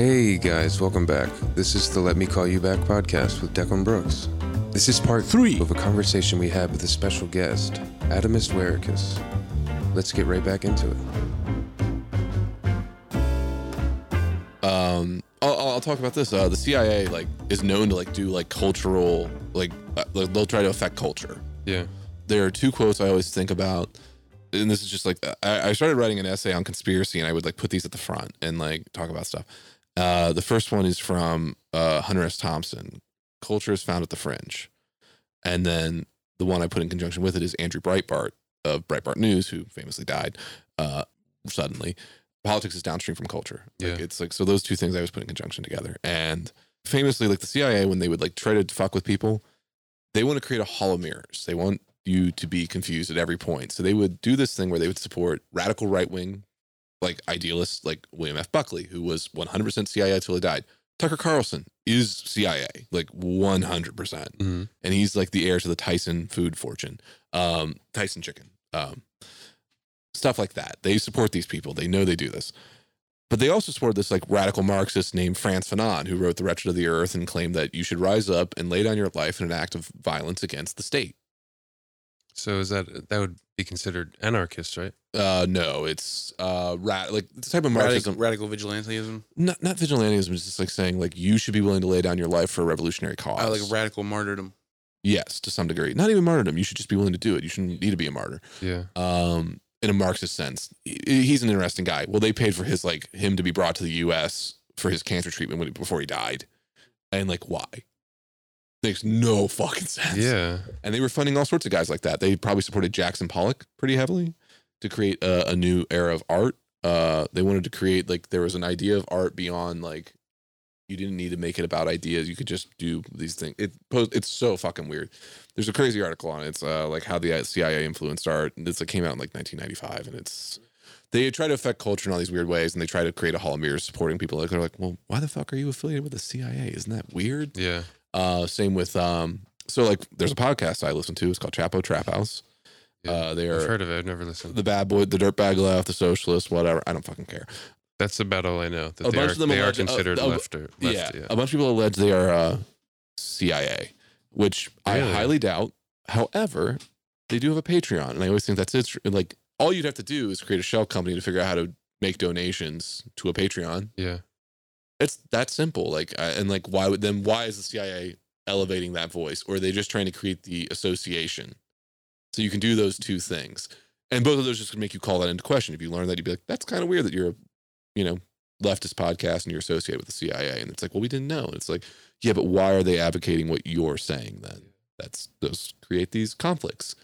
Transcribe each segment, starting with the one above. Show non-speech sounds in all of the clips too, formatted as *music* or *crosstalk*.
Hey guys, welcome back. This is the Let Me Call You Back podcast with Declan Brooks. This is part Three. of a conversation we had with a special guest, Adomas Wareikis. Let's get right back into it. um I'll, I'll talk about this uh the cia like is known to like do like cultural like uh, they'll try to affect culture Yeah. there are two quotes i always think about and this is just like I, I started writing an essay on conspiracy and i would like put these at the front and like talk about stuff uh the first one is from uh hunter s thompson culture is found at the fringe and then the one i put in conjunction with it is andrew breitbart of breitbart news who famously died uh suddenly politics is downstream from culture. Like Yeah. it's like so those two things I was put in conjunction together. And famously, like the CIA, when they would like try to fuck with people, they want to create a hall of mirrors. They want you to be confused at every point. So they would do this thing where they would support radical right wing, like idealists like William F. Buckley, who was 100% CIA until he died. Tucker Carlson is CIA, like 100%. Mhm. And he's like the heir to the Tyson food fortune, um, Tyson chicken. Um, stuff like that. They support these people. They know they do this. But they also support this like radical Marxist named Frantz Fanon, who wrote The Wretched of the Earth and claimed that you should rise up and lay down your life in an act of violence against the state. So is that that would be considered anarchist, right? Uh, no, it's uh, rat like the type of Radical, Marxism. radical vigilantism. Not not vigilantism. It's just like saying like you should be willing to lay down your life for a revolutionary cause. I like radical martyrdom. yes, to some degree. Not even martyrdom. You should just be willing to do it. You shouldn't need to be a martyr. Yeah. um, in a Marxist sense. He- He's an interesting guy. Well, they paid for his like him to be brought to the U.S. for his cancer treatment when, before he died, and like why? Makes no fucking sense. Yeah. and they were funding all sorts of guys like that. They probably supported Jackson Pollock pretty heavily to create a, a new era of art. Uh, they wanted to create like there was an idea of art beyond like you didn't need to make it about ideas. You could just do these things. It posed, it's so fucking weird. There's a crazy article on it. It's uh, like how the CIA influenced art. It's like came out in like 1995, and it's they try to affect culture in all these weird ways, and they try to create a hall of mirrors supporting people. Like they're like, well, why the fuck are you affiliated with the CIA? Isn't that weird? Yeah. Uh, same with um. So like, there's a podcast I listen to. It's called Chapo Trap House. yeah. Uh, they I've are heard of it. I've never listened. the bad boy, the dirtbag left, the socialist, whatever. I don't fucking care. That's about all I know. That A they bunch are, of them they are allege- uh, considered uh, left or left. yeah. Yeah. a bunch of people allege they are uh, CIA, which I highly doubt. However, they do have a Patreon, and I always think that's it. Like, all you'd have to do is create a shell company to figure out how to make donations to a Patreon. Yeah. It's that simple. Like, I- and like, why would then? Why is the CIA elevating that voice, or are they just trying to create the association? So you can do those two things, and both of those just make you call that into question. If you learn that, you'd be like, "That's kind of weird that you're, a, you know, leftist podcast and you're associated with the CIA." And it's like, well, we didn't know. And it's like, yeah, but why are they advocating what you're saying then? That's those create these conflicts,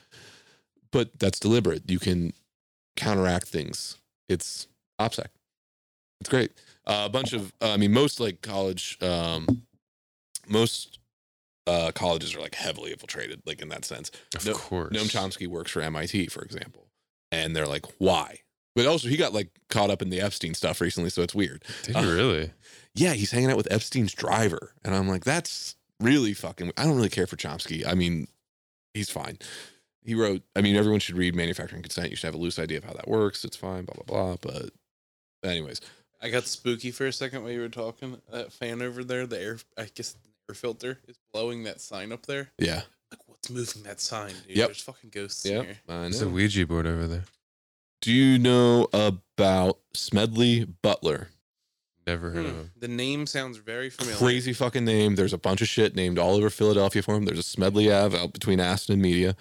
but that's deliberate. You can counteract things. It's OPSEC. It's great. Uh, a bunch of, uh, I mean, most like college, um, most uh, colleges are like heavily infiltrated, like in that sense. Of No- course. Noam Chomsky works for MIT, for example, and they're like, why? But also, he got like caught up in the Epstein stuff recently, so it's weird. Did Uh, you really? Yeah, he's hanging out with Epstein's driver, and I'm like, that's really fucking. I don't really care for Chomsky. I mean, he's fine. He wrote. I mean, everyone should read Manufacturing Consent. You should have a loose idea of how that works. It's fine. Blah blah blah. But, anyways, I got spooky for a second while you were talking. That fan over there, the air, I guess the air filter is blowing that sign up there. yeah, Like, what's moving that sign, dude? Yep. There's fucking ghosts yeah. in here. I There's a. Ouija board over there. Do you know about Smedley Butler? Never heard of Hmm. him. The name sounds very familiar. Crazy fucking name. There's a bunch of shit named all over Philadelphia for him. There's a Smedley Ave out between Aston and Media,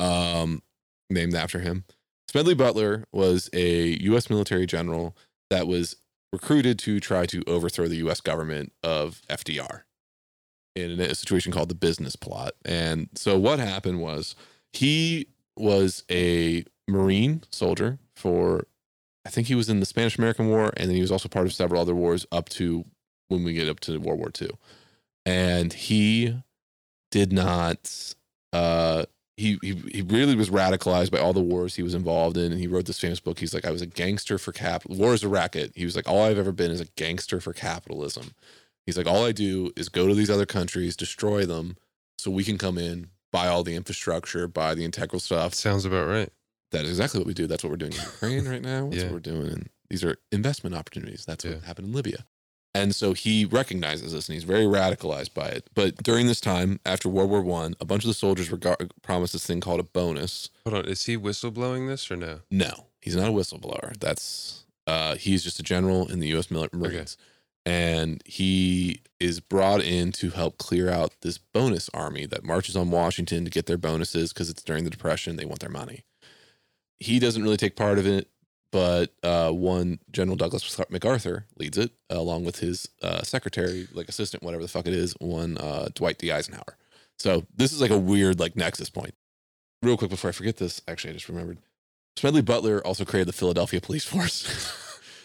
um, named after him. Smedley Butler was a U.S. military general that was recruited to try to overthrow the U.S. government of FDR in a situation called the business plot. And so what happened was he was a Marine soldier for, I think he was in the Spanish American War, and then he was also part of several other wars up to when we get up to World War II. And he did not, uh, he, he, he really was radicalized by all the wars he was involved in. And he wrote this famous book. He's like, I was a gangster for capital. War is a racket. He was like, all I've ever been is a gangster for capitalism. He's like, all I do is go to these other countries, destroy them, so we can come in, buy all the infrastructure, buy the integral stuff. Sounds about right. That is exactly what we do. That's what we're doing in Ukraine right now. That's Yeah. what we're doing. And these are investment opportunities. That's what happened in Libya. And so he recognizes this and he's very radicalized by it. But during this time, after World War One, a bunch of the soldiers were gar- promised this thing called a bonus. Hold on, is he whistleblowing this or no? No, he's not a whistleblower. That's uh, he's just a general in the U.S. Marines, and he is brought in to help clear out this bonus army that marches on Washington to get their bonuses because it's during the Depression. They want their money. He doesn't really take part of it, but uh, one General Douglas MacArthur leads it along with his uh, secretary, like assistant, whatever the fuck it is, one uh, Dwight D. Eisenhower. So this is like a weird like nexus point. Real quick before I forget this, actually I just remembered. Smedley Butler also created the Philadelphia Police Force.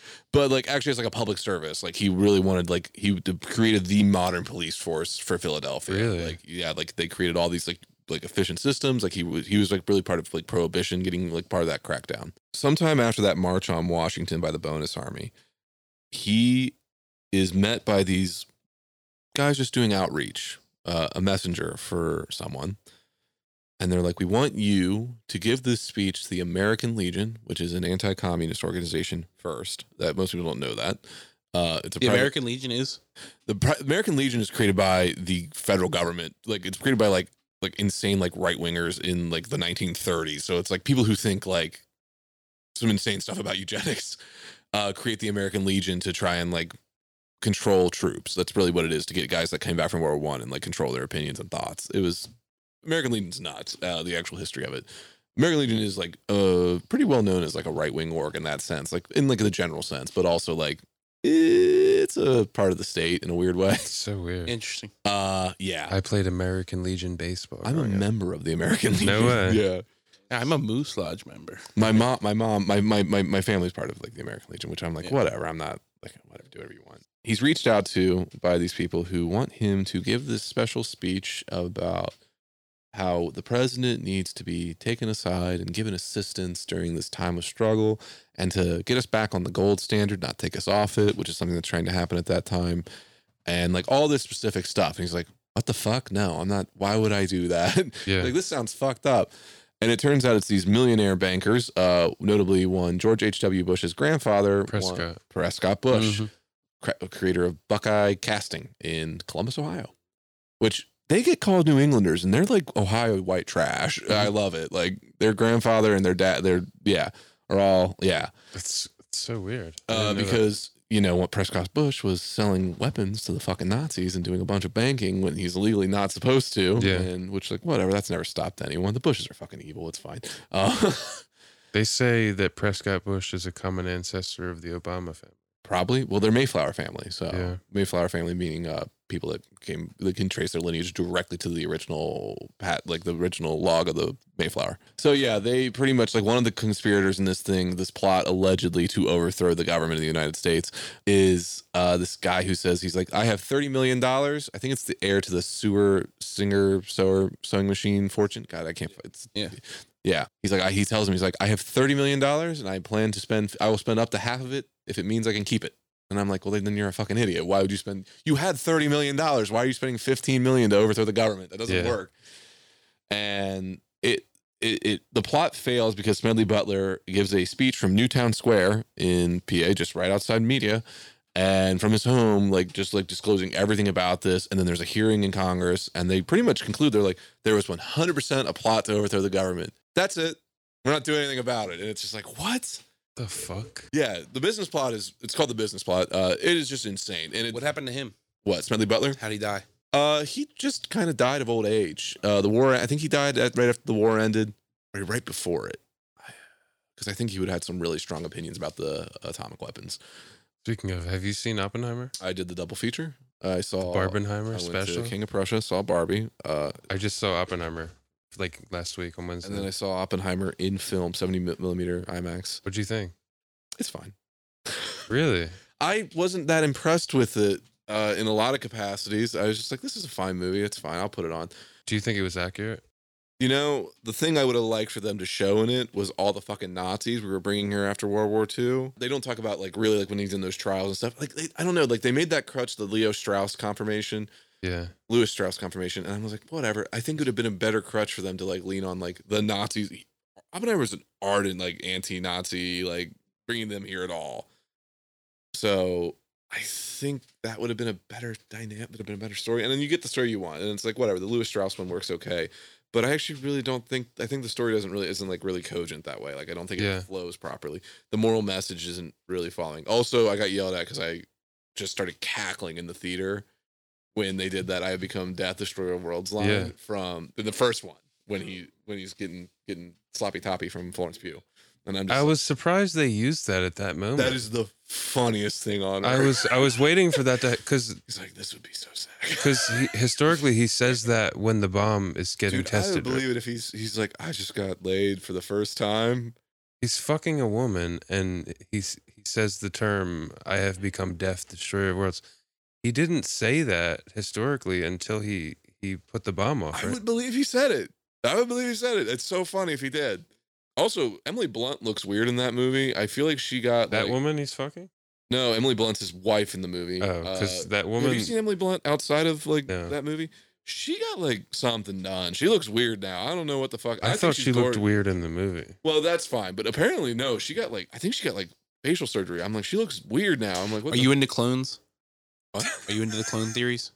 *laughs* but like actually it's like a public service. Like he really wanted like he created the modern police force for Philadelphia. Really? Like yeah, like they created all these like like efficient systems. Like he was he was like really part of like prohibition, getting like part of that crackdown. Sometime after that march on Washington by the bonus army, he is met by these guys just doing outreach, uh, a messenger for someone. And they're like, we want you to give this speech to the American Legion, which is an anti-communist organization first. That most people don't know that. Uh, it's a The private- American Legion is. the Pri- American Legion is created by the federal government. Like it's created by like like insane like right wingers in like the 1930s. So it's like people who think like some insane stuff about *laughs* eugenics uh, create the American Legion to try and like control troops. That's really what it is to get guys that came back from World War One and like control their opinions and thoughts. It was American Legion's nuts. Uh, the actual history of it. American Legion is like uh pretty well known as like a right wing org in that sense, like in like the general sense, but also like it's a part of the state in a weird way. It's so weird. Interesting. Uh, yeah. I played American Legion baseball. I'm a growing up. member of the American Legion. No way. Yeah. I'm a Moose Lodge member. My mom, my mom, my my my my family's part of like the American Legion, which I'm like, Yeah. whatever. I'm not like whatever. Do whatever you want. He's reached out to by these people who want him to give this special speech about how the president needs to be taken aside and given assistance during this time of struggle and to get us back on the gold standard, not take us off it, which is something that's trying to happen at that time. And like all this specific stuff. And he's like, what the fuck? No, I'm not. Why would I do that? *laughs* Yeah. like this sounds fucked up. And it turns out it's these millionaire bankers, uh, notably one George H.W. Bush's grandfather, one- Prescott. Prescott Bush, Mhm. cre- creator of Buckeye Casting in Columbus, Ohio, which they get called New Englanders and they're like Ohio white trash. I love it. Like their grandfather and their dad, they're yeah, are all yeah. It's, it's so weird. Uh, didn't that. because you know what Prescott Bush was selling weapons to the fucking Nazis and doing a bunch of banking when he's legally not supposed to. Yeah. And which like whatever, that's never stopped anyone. The Bushes are fucking evil. It's fine. Uh, *laughs* they say that Prescott Bush is a common ancestor of the Obama family. probably. Well, they're Mayflower family. So Yeah. Mayflower family meaning uh people that came that can trace their lineage directly to the original pat like the original log of the Mayflower. So yeah, they pretty much like one of the conspirators in this thing, this plot allegedly to overthrow the government of the United States is uh this guy who says he's like, I have thirty million dollars. I think it's the heir to the sewer singer sewer sewing machine fortune. God, I can't it's Yeah. yeah. He's like, I, he tells him, he's like, I have $30 million and I plan to spend, I will spend up to half of it if it means I can keep it. And I'm like, well, then you're a fucking idiot. Why would you spend, you had $30 million. Why are you spending 15 million to overthrow the government? That doesn't Yeah. work. And it, it, it, the plot fails because Smedley Butler gives a speech from Newtown Square in PA, just right outside media. And from his home, like just like disclosing everything about this. And then there's a hearing in Congress, and they pretty much conclude they're like, there was 100% a plot to overthrow the government. That's it. We're not doing anything about it. And it's just like, what? The fuck? Yeah, the business plot is it's called the business plot. Uh, it is just insane. And it, What happened to him? what Smedley Butler? How'd he die? Uh, he just kind of died of old age. Uh, the war. I think he died at, right after the war ended, or right before it, because I think he would have had some really strong opinions about the atomic weapons. Speaking of, have you seen Oppenheimer? I did the double feature. I saw Barbenheimer I went special? to King of Prussia, saw Barbie, uh, I just saw Oppenheimer like last week on Wednesday. and then I saw Oppenheimer in film, seventy millimeter IMAX. What'd you think? It's fine. *laughs* Really? I wasn't that impressed with it uh, in a lot of capacities. I was just like, this is a fine movie. It's fine. I'll put it on. Do you think it was accurate? You know, the thing I would have liked for them to show in it was all the fucking Nazis we were bringing here after World War II. They don't talk about like really like when he's in those trials and stuff. Like they, I don't know, like they made that crutch the Leo Strauss confirmation, Yeah. Lewis Strauss confirmation, and I was like, whatever. I think it would have been a better crutch for them to like lean on like the Nazis. Oppenheimer was an ardent like anti-Nazi, like bringing them here at all. So I think that would have been a better dynamic, would have been a better story. And then you get the story you want, and it's like whatever. The Lewis Strauss one works okay, but I actually really don't think. I think the story doesn't really isn't like really cogent that way. Like I don't think Yeah. it flows properly. The moral message isn't really following. Also, I got yelled at because I just started cackling in the theater when they did that. I have become Death Destroyer of Worlds line Yeah. from the first one when he when he's getting getting sloppy toppy from Florence Pugh, and I'm just I like, was surprised they used that at that moment. that is the funniest thing on. I was I was waiting for that to because *laughs* He's like, this would be so sad. because historically he says that when the bomb is getting Dude, I would tested. believe it if he's he's like, I just got laid for the first time. He's fucking a woman, and he's he says the term "I have become death, destroyer of worlds." He didn't say that historically until he he put the bomb off. I Right? would believe he said it. I would believe he said it. It's so funny if he did. Also, Emily Blunt looks weird in that movie. I feel like she got that like- woman he's fucking. No, Emily Blunt's his wife in the movie. Oh, because Uh, that woman. have you seen Emily Blunt outside of like No. that movie? She got like something done. She looks weird now. I don't know what the fuck. I, think thought she looked gorgeous. weird in the movie. Well, that's fine, but apparently no. She got like I think she got like facial surgery. I'm like she looks weird now. I'm like, what Are the you into clones? What? Are you into the clone theories?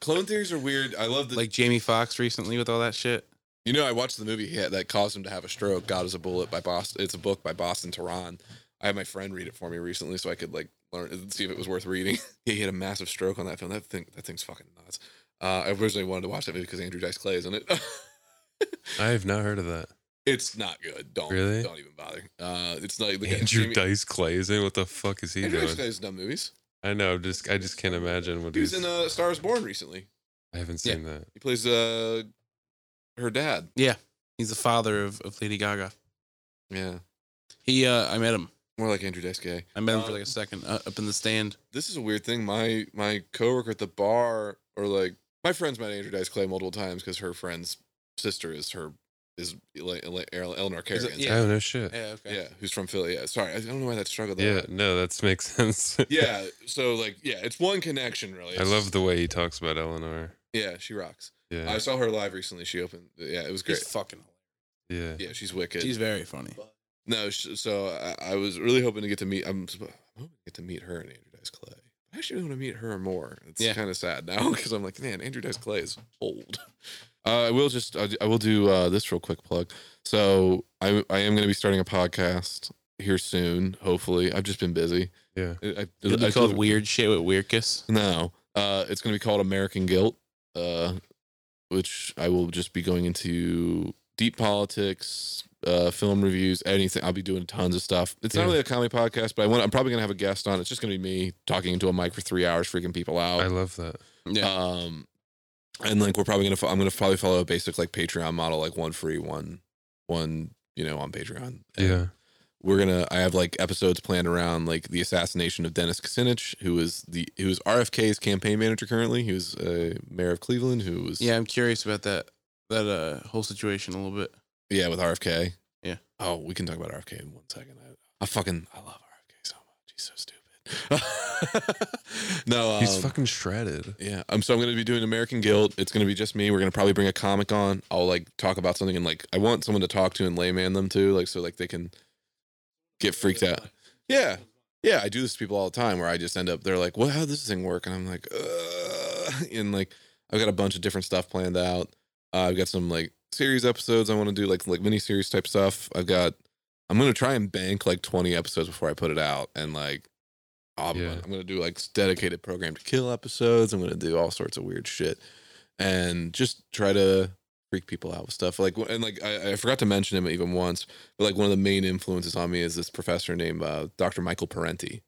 Clone theories are weird. I love the Like Jamie Foxx recently with all that shit. You know, I watched the movie had, that caused him to have a stroke. God is a bullet by Boston. It's a book by Boston Teran. I had my friend read it for me recently, so I could like learn and see if it was worth reading. *laughs* he had a massive stroke on that film. That thing, that thing's fucking nuts. Uh, I originally wanted to watch that movie because Andrew Dice Clay is in it. *laughs* I have not heard of that. it's not good. Don't Really? don't even bother. Uh, it's not. Andrew Jamie- Dice Clay is in. What the fuck is he Andrew Dice doing? Clay's done movies. I know. Just I just can't imagine what He was he's. in uh, Star is Born recently. I haven't Yeah. seen that. He plays uh, her dad. Yeah, he's the father of, of Lady Gaga. Yeah, He, uh, I met him. more like Andrew Dice Clay. I met him Uh, for like a second uh, up in the stand. this is a weird thing. My my coworker at the bar, or like my friends met Andrew Dice Clay multiple times because her friend's sister is her is Ele- Ele- Eleanor Is it- Kerrigan. Yeah. Oh no shit. Yeah, okay. yeah, who's from Philly. Yeah, sorry, I don't know why that struggled. Yeah, That no, that makes *laughs* sense. yeah. So like, yeah, it's one connection really. I It's- love the way he talks about Eleanor. Yeah, she rocks. Yeah, I saw her live recently. She opened. Yeah, it was He's great. fucking yeah. Yeah, she's wicked. She's very funny. no, so I, I was really hoping to get to meet. I'm, I'm hoping to get to meet her and Andrew Dice Clay. I actually want to meet her more. It's Yeah. kind of sad now *laughs* because I'm like, man, Andrew Dice Clay is old. Uh, I will just, I, I will do uh, this real quick plug. So I, I am going to be starting a podcast here soon. Hopefully, I've just been busy. Yeah. I, I, It'll be I called Weird Shit with Weirdkiss. No, uh, it's going to be called American Guilt, uh, which I will just be going into deep politics, uh, film reviews, anything. I'll be doing tons of stuff. It's not really a comedy podcast, but I want. I'm probably going to have a guest on. It's just going to be me talking into a mic for three hours, freaking people out. I love that. Yeah. Um, and like we're probably gonna, fo- I'm gonna probably follow a basic like Patreon model, like one free, one, one, you know, on Patreon. And Yeah. we're gonna. I have like episodes planned around like the assassination of Dennis Kucinich, who was the who was RFK's campaign manager currently. He was uh, mayor of Cleveland, who was yeah, I'm curious about that that uh whole situation a little bit. yeah with RFK. Yeah. Oh, we can talk about RFK in one second. I, I fucking I love RFK so much. He's so stupid. *laughs* no, He's um, fucking shredded. Yeah. Um. So I'm gonna be doing American Guilt. It's gonna be just me. We're gonna probably bring a comic on. I'll like talk about something and like I want someone to talk to and layman them too, like so like they can get freaked out. Yeah. Yeah. I do this to people all the time where I just end up they're like, "Well, how does this thing work?" And I'm like, Ugh. and like I've got a bunch of different stuff planned out. Uh, I've got some like series episodes I want to do, like like mini series type stuff. I've got. I'm gonna try and bank like 20 episodes before I put it out, and like I'm, Yeah. I'm gonna do like dedicated program to kill episodes. I'm gonna do all sorts of weird shit, and just try to freak people out with stuff. Like and like I, I forgot to mention him even once, but like one of the main influences on me is this professor named uh, Dr. Michael Parenti.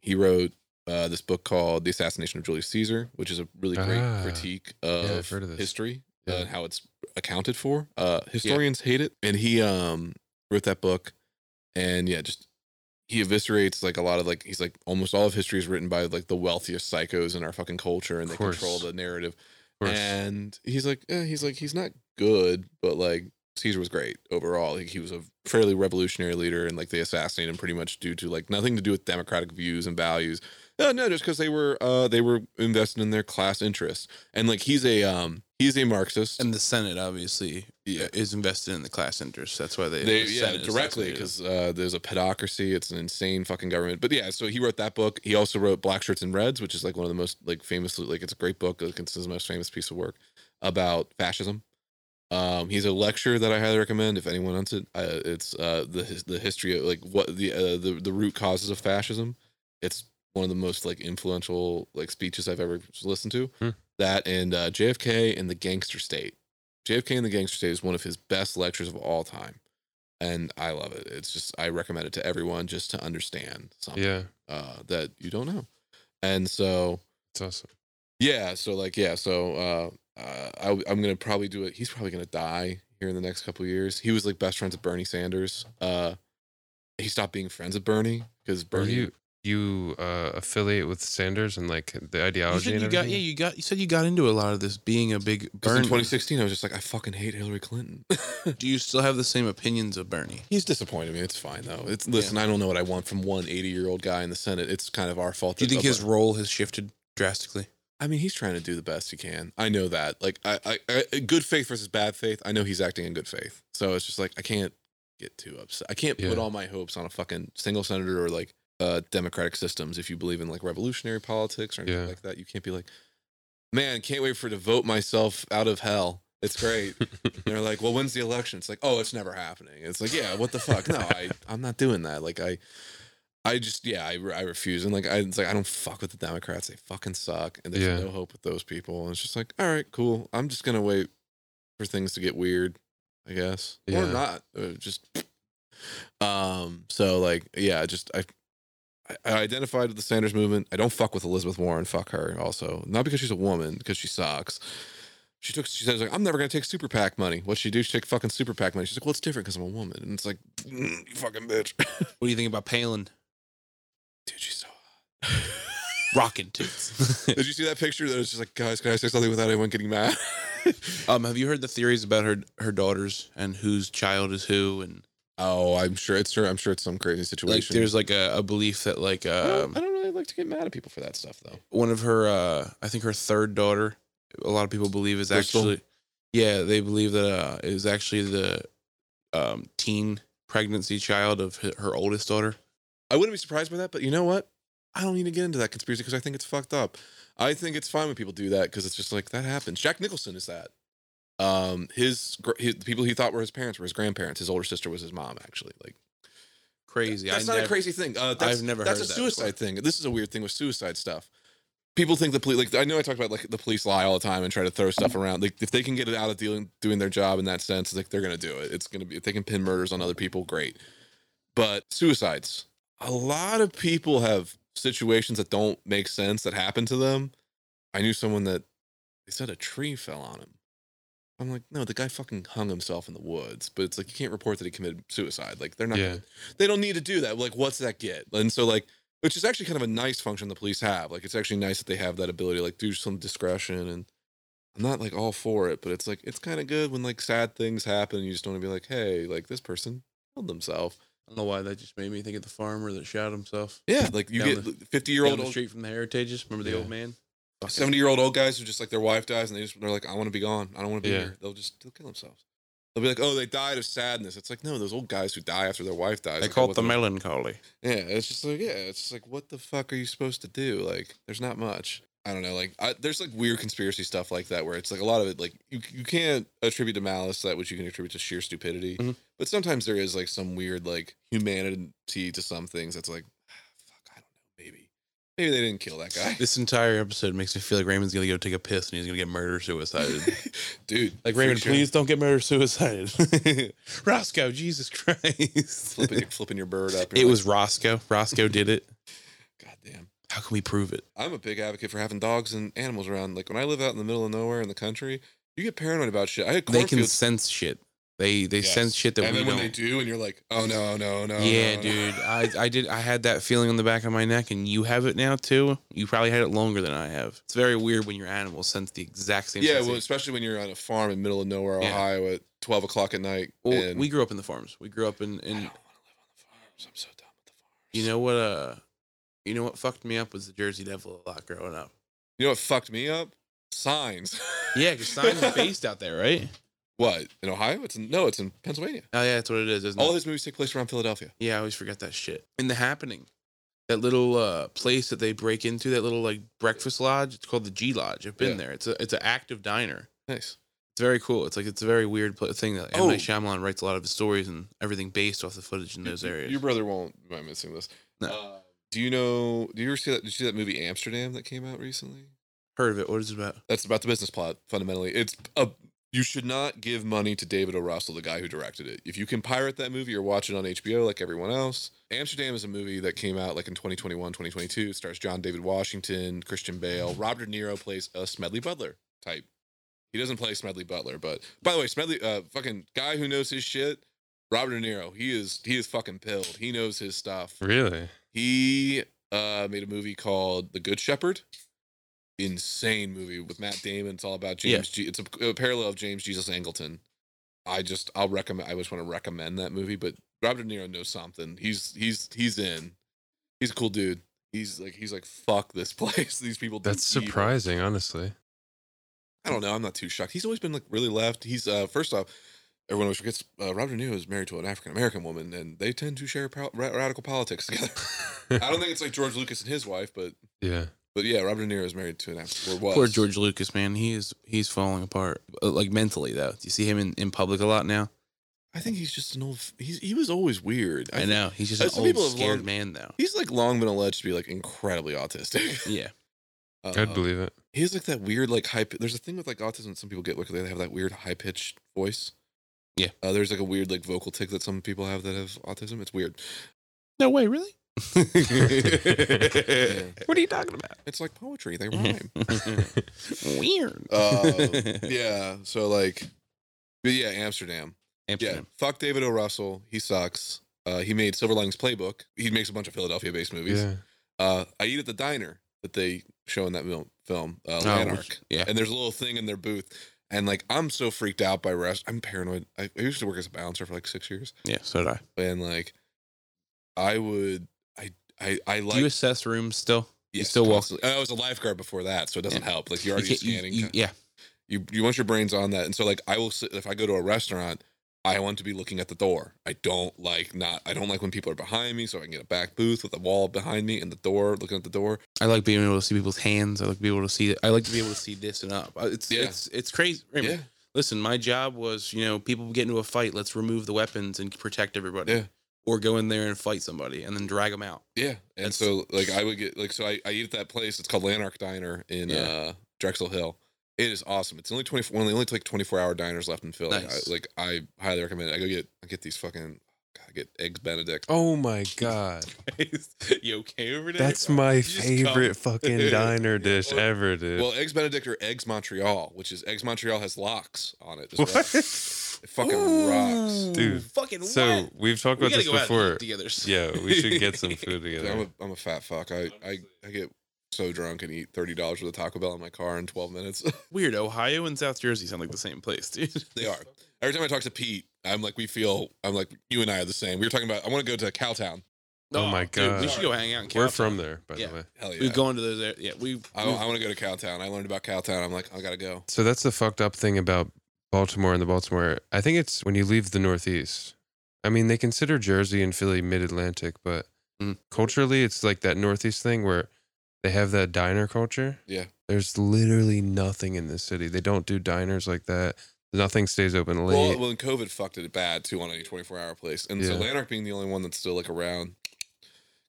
He wrote uh, this book called The Assassination of Julius Caesar, which is a really great Ah. critique of, heard of history Yeah. and how it's accounted for. Uh, historians hate it, and he um, wrote that book, and yeah, just he eviscerates like a lot of like he's like almost all of history is written by like the wealthiest psychos in our fucking culture, and they course. control the narrative. And he's like, eh, he's like, he's not good, but like Caesar was great overall. Like he was a fairly revolutionary leader, and like they assassinated him pretty much due to like nothing to do with democratic views and values. No, no, just because they were uh they were invested in their class interests, and like he's a um He's a Marxist. And the Senate obviously Yeah. is invested in the class interests. That's why they, they the yeah Senate directly because uh, there's a pedocracy. It's an insane fucking government. But yeah, so he wrote that book. He also wrote Black Shirts and Reds, which is like one of the most like famous like it's a great book. Like, It's his most famous piece of work about fascism. Um, he's a lecture that I highly recommend if anyone wants it. Uh, it's uh, the the history of like what the uh, the the root causes of fascism. It's one of the most like influential like speeches I've ever listened to. Hmm. That and uh, JFK and the Gangster State. JFK and the Gangster State is one of his best lectures of all time, and I love it. It's just I recommend it to everyone just to understand something Yeah, uh, that you don't know, and so it's awesome. yeah, so like yeah, so uh, uh, I, I'm gonna probably do it. He's probably gonna die here in the next couple of years. He was like best friends with Bernie Sanders. Uh, he stopped being friends with Bernie because Bernie. You you uh, affiliate with Sanders and like the You ideology said and you got yeah you got you said you got into a lot of this being a big because in Bernie. 2016, I was just like, I fucking hate Hillary Clinton. Do you still have the same opinions of Bernie? He's disappointed me. It's fine though. It's listen. I don't know what I want from one 80 year old guy in the Senate. It's kind of our fault. Do you think his role has shifted drastically? I mean, he's trying to do the best he can. I know that. Like, I, I, I, good faith versus bad faith. I know he's acting in good faith. So it's just like I can't get too upset. I can't put all my hopes on a fucking single senator or like uh democratic systems. If you believe in like revolutionary politics or anything Yeah. like that, you can't be like, man, can't wait for to vote myself out of hell. It's great. They're like, well, when's the election? It's like, oh, it's never happening. It's like, yeah, what the fuck? No, I, I'm not doing that. Like, I, I just, yeah, I, I refuse. And like, I, it's like, I don't fuck with the Democrats. They fucking suck. And there's Yeah. no hope with those people. And it's just like, all right, cool. I'm just gonna wait for things to get weird, I guess, or not. Uh, just, um. So like, yeah, just I. I- identified with the Sanders movement. I don't fuck with Elizabeth Warren. Fuck her. Also, not because she's a woman, because she sucks. She took. She says like, I'm never gonna take super PAC money. What she do? She take fucking super PAC money. She's like, well, it's different because I'm a woman. And it's like, mm, you fucking bitch. *laughs* What do you think about Palin Dude, she's so. *laughs* rocking tits? *laughs* Did you see that picture? That was just like, guys, can I say something without anyone getting mad? um, have you heard the theories about her her daughters and whose child is who? And oh, I'm sure it's. I'm sure it's some crazy situation. like, there's like a, a belief that like I don't, um, I don't really like to get mad at people for that stuff though. one of her uh I think her third daughter a lot of people believe is Crystal? actually yeah they believe that uh is actually the um teen pregnancy child of her oldest daughter I wouldn't be surprised by that, but you know what? I don't need to get into that conspiracy because I think it's fucked up. I think it's fine when people do that because it's just like that happens. Jack Nicholson is that. Um, his, his the people he thought were his parents were his grandparents. His older sister was his mom, actually. Like crazy that's I not never, a crazy thing. Uh, that's, I've never That's heard a that suicide before. thing. This is a weird thing with suicide stuff. People think the police, like I know I talk about like the police lie all the time and try to throw stuff around. Like if they can get it out of dealing doing their job in that sense, like they're gonna do it. It's gonna be if they can pin murders on other people, great. But suicides, a lot of people have situations that don't make sense that happen to them. I knew someone that they said a tree fell on him. I'm like, no, the guy fucking hung himself in the woods. But it's like you can't report that he committed suicide. Like they're not Yeah. they don't need to do that. Like, what's that get? And so, like, which is actually kind of a nice function the police have. Like, it's actually nice that they have that ability, to, like, do some discretion. And I'm not like all for it, but it's like it's kind of good when like sad things happen. You just don't want to be like, hey, like this person killed themselves. I don't know why that just made me think of the farmer that shot himself Yeah, like you get 50 year old, street from the Heritages remember the Yeah. old man 70 year old old guys who just like their wife dies and they just they're like, I want to be gone. I don't want to be Yeah. here. They'll just they'll kill themselves. They'll be like, oh, they died of sadness. It's like no, those old guys who die after their wife dies. they like, call it the melancholy Yeah, it's just like yeah, it's just like what the fuck are you supposed to do? Like, there's not much. I don't know. Like, I, there's like weird conspiracy stuff like that where it's like a lot of it like you you can't attribute to malice that which you can attribute to sheer stupidity. Mhm. But sometimes there is like some weird like humanity to some things that's like ah, fuck, I don't know, maybe they didn't kill that guy, this entire episode makes me feel like Raymond's gonna go take a piss and he's gonna get murder suicided *laughs* dude. like Raymond sure. please don't get murder suicided *laughs* Roscoe Jesus Christ flipping flipping your bird up. it was Roscoe Roscoe did it goddamn. how can we prove it I'm a big advocate for having dogs and animals around. Like when I live out in the middle of nowhere in the country, you get paranoid about shit. I had they can sense shit they they Yes. sense shit that and we then when don't they do, and you're like, oh no, no, no. yeah, no, no. dude. *laughs* I I did. I had that feeling on the back of my neck, and you have it now too. You probably had it longer than I have. It's very weird when your animals sense the exact same. Yeah, well, especially when you're on a farm in the middle of nowhere, Yeah. Ohio, at 12 o'clock at night. Well, and we grew up in the farms. We grew up in, I don't in want to live on the farms. I'm so done with the farms. you know what uh, you know what fucked me up was the Jersey Devil a lot growing up. you know what fucked me up? Signs. Yeah, because signs is *laughs* based out there, right? What in Ohio? It's in, no, it's in Pennsylvania. Oh yeah, that's what it is. Isn't All it? his movies take place around Philadelphia. Yeah, I always forget that shit. In the happening, that little uh, place that they break into, that little like breakfast lodge. It's called the G Lodge. I've been Yeah. there. It's a it's an active diner. Nice. It's very cool. It's like it's a very weird pla thing that M Oh. Night Shyamalan writes a lot of his stories and everything based off the footage in those areas. Your brother won't mind missing this. No. Uh, do you know? Do you ever see that? Did you see that movie Amsterdam that came out recently? Heard of it? What is it about? That's about the business plot. Fundamentally, it's a. You should not give money to David O. Russell, the guy who directed it. If you can pirate that movie or watch it on HBO like everyone else, Amsterdam is a movie that came out like in 2021, 2022. It stars John David Washington, Christian Bale. Robert De Niro plays a Smedley Butler type. He doesn't play Smedley Butler, but by the way, Smedley, uh, fucking guy who knows his shit. Robert De Niro, he is he is fucking pilled. He knows his stuff. Really? He uh, made a movie called The Good Shepherd. Insane movie with Matt Damon. It's all about Yeah. James. G- it's a, a parallel of James Jesus Angleton. I just I'll recommend. I just want to recommend that movie. But Robert De Niro knows something. He's he's he's in. He's a cool dude. He's like he's like fuck this *laughs* place. These people. That's evil." surprising, honestly. I don't know. I'm not too shocked. He's always been like really left. He's uh first off, everyone always forgets uh, Robert De Niro is married to an African American woman, and they tend to share ra- radical politics together. *laughs* I don't think it's like George Lucas and his wife, but yeah. But yeah, Robert De Niro is married to an African or was. Poor George Lucas, man. He is he's falling apart. Uh, Like mentally though. Do you see him in, in public a lot now? I think he's just an old. He's he was always weird. I, think- know. He's just an old people scared long- man though. He's like long been alleged to be like incredibly autistic. *laughs* Yeah. Uh, I'd believe it. he has like that weird like high. There's a thing with like autism. Some people get like they have that weird high pitched voice. Yeah. Uh, there's like a weird like vocal tick that some people have that have autism. It's weird. No way, really? Yeah. *laughs* What are you talking about? It's like poetry. They rhyme. *laughs* Weird. uh, yeah. So like, but yeah, Amsterdam. Yeah. Amsterdam. Fuck David O. Russell. He sucks. Uh, he made Silver Linings Playbook. He makes a bunch of Philadelphia-based movies. Yeah. Uh, I eat at the diner that they show in that film, uh, Oh, Llanerch. which- yeah. And there's a little thing in their booth, and like I'm so freaked out by rest. I'm paranoid. I, I used to work as a bouncer for like six years, Yeah, so did I. and like I would, I, I, like. Do you assess rooms still? yes, still walk- I was a lifeguard before that, so it doesn't Yeah. help. Like you're already you- scanning. you- yeah. you you want your brains on that and so like i will sit if i go to a restaurant i want to be looking at the door i don't like not i don't like when people are behind me so i can get a back booth with a wall behind me and the door looking at the door I like being able to see people's hands. I like to be able to see. I like to be able to see this and up. Uh, It's Yeah. it's it's crazy. Raymond, yeah Listen, my job was you know people get into a fight. Let's remove the weapons and protect everybody. Yeah. Or go in there and fight somebody and then drag them out. yeah and That's- so like i would get like so i, I eat at that place it's called Llanerch diner in Yeah. uh drexel hill it is awesome. It's only twenty four. One of the only like twenty four hour diners left in Philly. Nice. I, like I highly recommend it. I go get I get these fucking God, I get eggs Benedict. Oh my god. *laughs* you okay over there? That's my favorite come- fucking *laughs* diner dish Well- ever, dude. Well, eggs Benedict or eggs Montreal, which is eggs Montreal has lox on it. as *laughs* What? Well. It fucking rocks. Dude, Fucking so what? we've talked about gotta this go before. eat together. *laughs* Yeah, we should get some food *laughs* together. I'm a I'm a fat fuck. I I, I get so drunk and eat thirty dollars worth of Taco Bell in my car in twelve minutes. *laughs* Weird. Ohio and South Jersey sound like the same place, dude. they are. Every time I talk to Pete, I'm like, we feel. I'm like, you and I are the same. We were talking about. I want to go to Cowtown. Oh, oh my dude, we should go hang out. In We're from there, by Yeah. the way. Hell yeah. We've gone to those. ar- Yeah, we. I, I want to go to Cowtown. I learned about Cowtown. I'm like, I gotta go. So that's the fucked up thing about Baltimore and the Baltimore. I think it's when you leave the Northeast. I mean, they consider Jersey and Philly mid Atlantic, but Mm. culturally, it's like that Northeast thing where they have that diner culture. Yeah. There's literally nothing in this city. They don't do diners like that. Nothing stays open late. Well, well, and COVID fucked it bad too on any 24 hour place, and so Yeah. Llanerch being the only one that's still like around,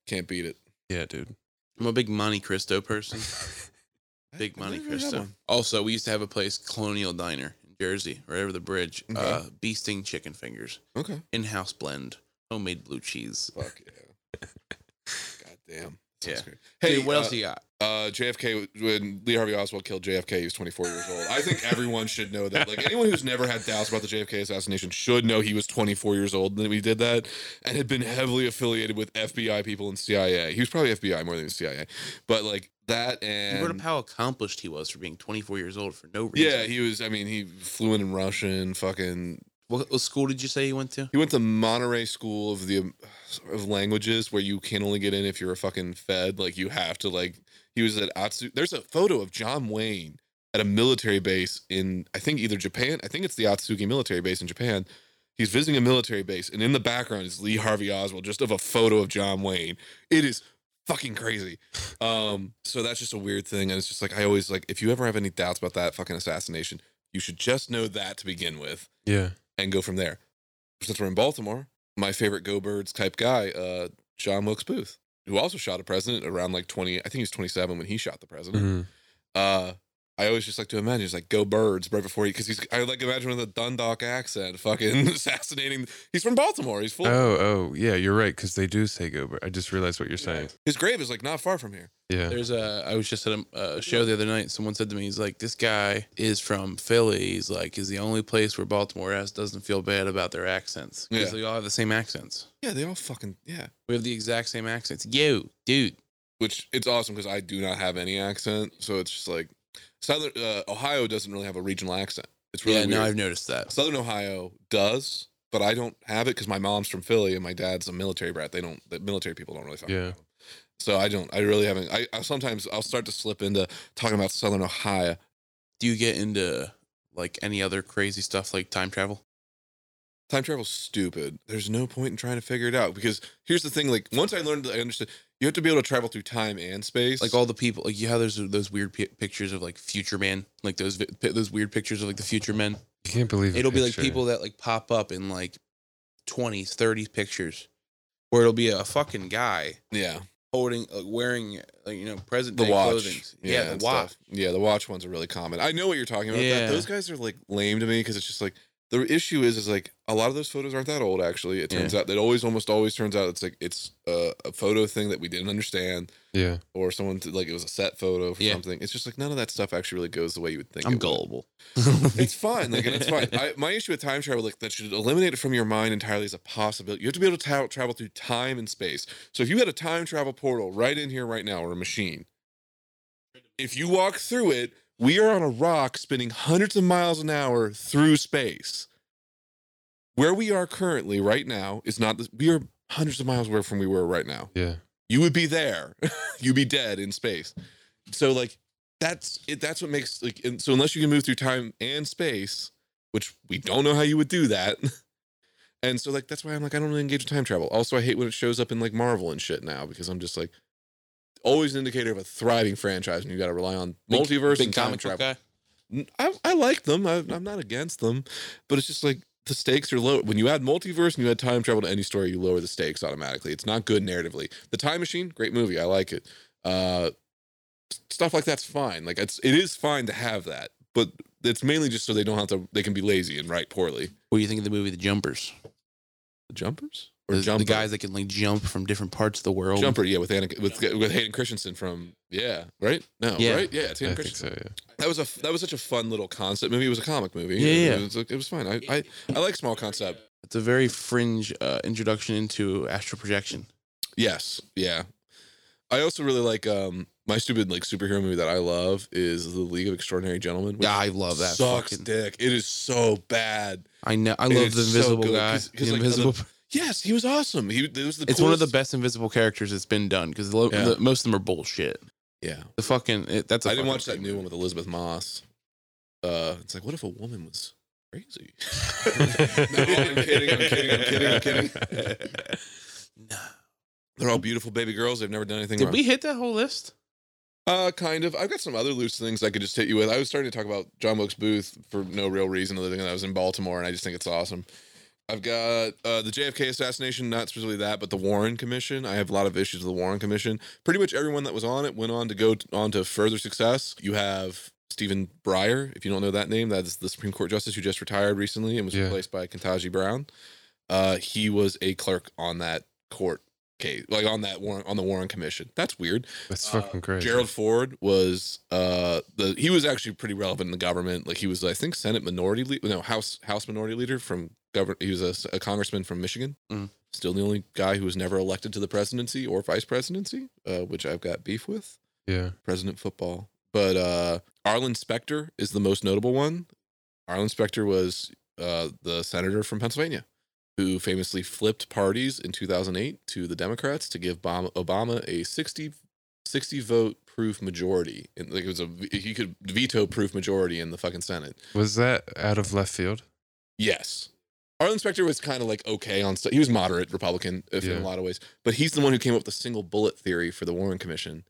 can't beat it. yeah, dude. I'm a big Monte Cristo person. *laughs* Big Monte Cristo. Also, we used to have a place, Colonial Diner in Jersey, right over the bridge. Okay. Uh, bee sting chicken fingers, Okay. in-house blend, homemade blue cheese. Fuck yeah. *laughs* God damn. Yeah. Great. Hey, Dude, what uh, else you got? uh, JFK when Lee Harvey Oswald killed JFK, he was 24 years old. I think everyone should know that. Like anyone who's never had doubts about the JFK assassination should know he was 24 years old when he did that, and had been heavily affiliated with FBI people and CIA. He was probably FBI more than CIA, but like that You and brought up how accomplished he was for being 24 years old for no reason. yeah, he was. I mean, he fluent in Russian. Fucking. What, what school did you say he went to? He went to Monterey School of the of languages, where you can only get in if you're a fucking Fed. Like you have to like. He was at Atsu. There's a photo of John Wayne at a military base in I think either Japan. I think it's the Atsugi military base in Japan. He's visiting a military base, and in the background is Lee Harvey Oswald, just of a photo of John Wayne. It is fucking crazy. Um, so that's just a weird thing, and it's just like I always like if you ever have any doubts about that fucking assassination, you should just know that to begin with Yeah. and go from there. Since we're in Baltimore, my favorite Go Birds type guy, uh, John Wilkes Booth, who also shot a president around like 20, I think he was 27 when he shot the president. Mhm. Uh, I always just like to imagine he's like go birds right before he because he's I like imagine with a Dundalk accent, fucking *laughs* assassinating. He's from Baltimore. He's full. Oh, oh, yeah, you're right because they do say go. Birds. I just realized what you're saying. His grave is like not far from here. Yeah. There's a. I was just at a, a show the other night. Someone said to me, "He's like, this guy is from Philly. He's like, is the only place where Baltimore has doesn't feel bad about their accents because Yeah. they all have the same accents. Yeah, they all fucking yeah. We have the exact same accents. Yo, dude. Which it's awesome because I do not have any accent, so it's just like Southern uh, Ohio doesn't really have a regional accent. It's really yeah, now weird. I've noticed that. Southern Ohio does, but I don't have it because my mom's from Philly and my dad's a military brat. They don't. The military people don't really fucking Yeah. So I don't. I really haven't. I, I sometimes I'll start to slip into talking about Southern Ohio. Do you get into like any other crazy stuff like time travel? Time travel's stupid. There's no point in trying to figure it out because here's the thing. Like once I learned, I understood. You have to be able to travel through time and space. Like all the people, like you have those those weird pi- pictures of like future man, like those vi- those weird pictures of like the future men. You can't believe a It'll be like picture. people that like pop up in like 20s, 30s pictures, where it'll be a fucking guy yeah, holding, like, wearing, like you know, present the day watch. clothing. Yeah, and the watch. stuff. Yeah, the watch ones are really common. I know what you're talking about. Yeah. That. Those guys are like lame to me because it's just like the issue is is like a lot of those photos aren't that old. Actually, it turns out that always almost always turns out it's like it's a, a photo thing that we didn't understand. Yeah. or someone to, like it was a set photo for Yeah. something. It's just like none of that stuff actually really goes the way you would think. I'm it gullible. *laughs* It's fine, like it's fine. *laughs* I, my issue with time travel, like that should eliminate it from your mind entirely as a possibility. You have to be able to ta- travel through time and space. So if you had a time travel portal right in here, right now, or a machine, if you walk through it, we are on a rock spinning hundreds of miles an hour through space. Where we are currently, right now, is not. This, we are hundreds of miles away from where we were right now Yeah. you would be there *laughs* you'd be dead in space so like that's it that's what makes like and so unless you can move through time and space which we don't know how you would do that *laughs* and so like that's why i'm like i don't really engage in time travel also i hate when it shows up in like marvel and shit now because i'm just like always an indicator of a thriving franchise and you got to rely on Big- multiverse Big and time comic travel guy. I, I like them. I, I'm not against them, but it's just like the stakes are low. When you add multiverse and you add time travel to any story, you lower the stakes automatically. It's not good narratively. The Time Machine, great movie. I like it. Uh, stuff like that's fine. Like it's it is fine to have that, but it's mainly just so they don't have to. They can be lazy and write poorly. What do you think of the movie The Jumpers? The jumpers or The, the guys that can like jump from different parts of the world. Jumper, yeah, with Anna, with with Hayden Christensen from yeah, right? No, Yeah. right? Yeah, it's I Hayden think Christensen. so. Yeah. That was a that was such a fun little concept movie. It was a comic movie. Yeah, it, yeah. It was, it was fine. I, I I like small concept. It's a very fringe uh, introduction into astral projection. Yes, yeah. I also really like um my stupid like superhero movie that I love is The League of Extraordinary Gentlemen. Yeah, I love that. Sucks fucking- dick. It is so bad. I know. I love the invisible good, guy. 'cause- 'cause, the like, invisible. *laughs* Yes, he was awesome. He it was the it's one of the best invisible characters that's been done because the, Yeah. most of them are bullshit. Yeah. The fucking it, that's. I I didn't watch that new one with Elisabeth Moss. Uh it's like what if a woman was crazy? *laughs* no, I'm kidding, I'm kidding, I'm kidding, I'm kidding. *laughs* no. They're all beautiful baby girls. They've never done anything Did wrong. we hit that whole list? Uh, kind of. I've got some other loose things I could just hit you with. I was starting to talk about John Wilkes Booth for no real reason other than I was in Baltimore and I just think it's awesome. I've got uh, the JFK assassination, not specifically that, but the Warren Commission. I have a lot of issues with the Warren Commission. Pretty much everyone that was on it went on to go t- on to further success. You have Stephen Breyer, if you don't know that name, that is the Supreme Court justice who just retired recently and was Yeah. replaced by Ketanji Brown. Uh, he was a clerk on that court case, like on that Warren on the Warren Commission. That's weird. That's Uh, fucking crazy. Gerald Ford was uh the he was actually pretty relevant in the government. Like he was I think Senate minority leader, no House House minority leader from govern. He was a, a congressman from Michigan. Mm. Still the only guy who was never elected to the presidency or vice presidency, uh, which I've got beef with. Yeah. President football, but uh Arlen Specter is the most notable one. Arlen Specter was uh the senator from Pennsylvania who famously flipped parties in 2008 to the Democrats to give Obama, Obama a 60, 60 vote proof majority. And like it was a he could veto proof majority in the fucking Senate. Was that out of left field? Yes. Arlen Specter was kind of like okay on stuff. He was moderate Republican if in a lot of ways, but he's the one who came up with the single bullet theory for the Warren Commission,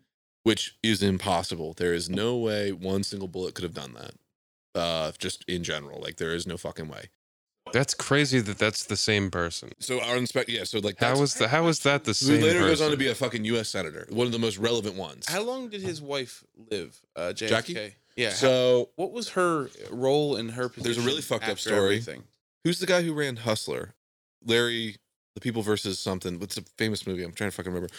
which is impossible. There is no way one single bullet could have done that. Uh, just in general, like there is no fucking way. That's crazy that that's the same person. So Arlen Specter, yeah. So like How was the how was that the who same? later goes on to be a fucking U.S. senator, one of the most relevant ones. How long did his wife live? Uh, JFK? Jackie? Yeah. how- so what was her role in her position? There's a really fucked up story. Everything? Who's the guy who ran Hustler? Larry, the People versus something. What's a famous movie? I'm trying to fucking remember.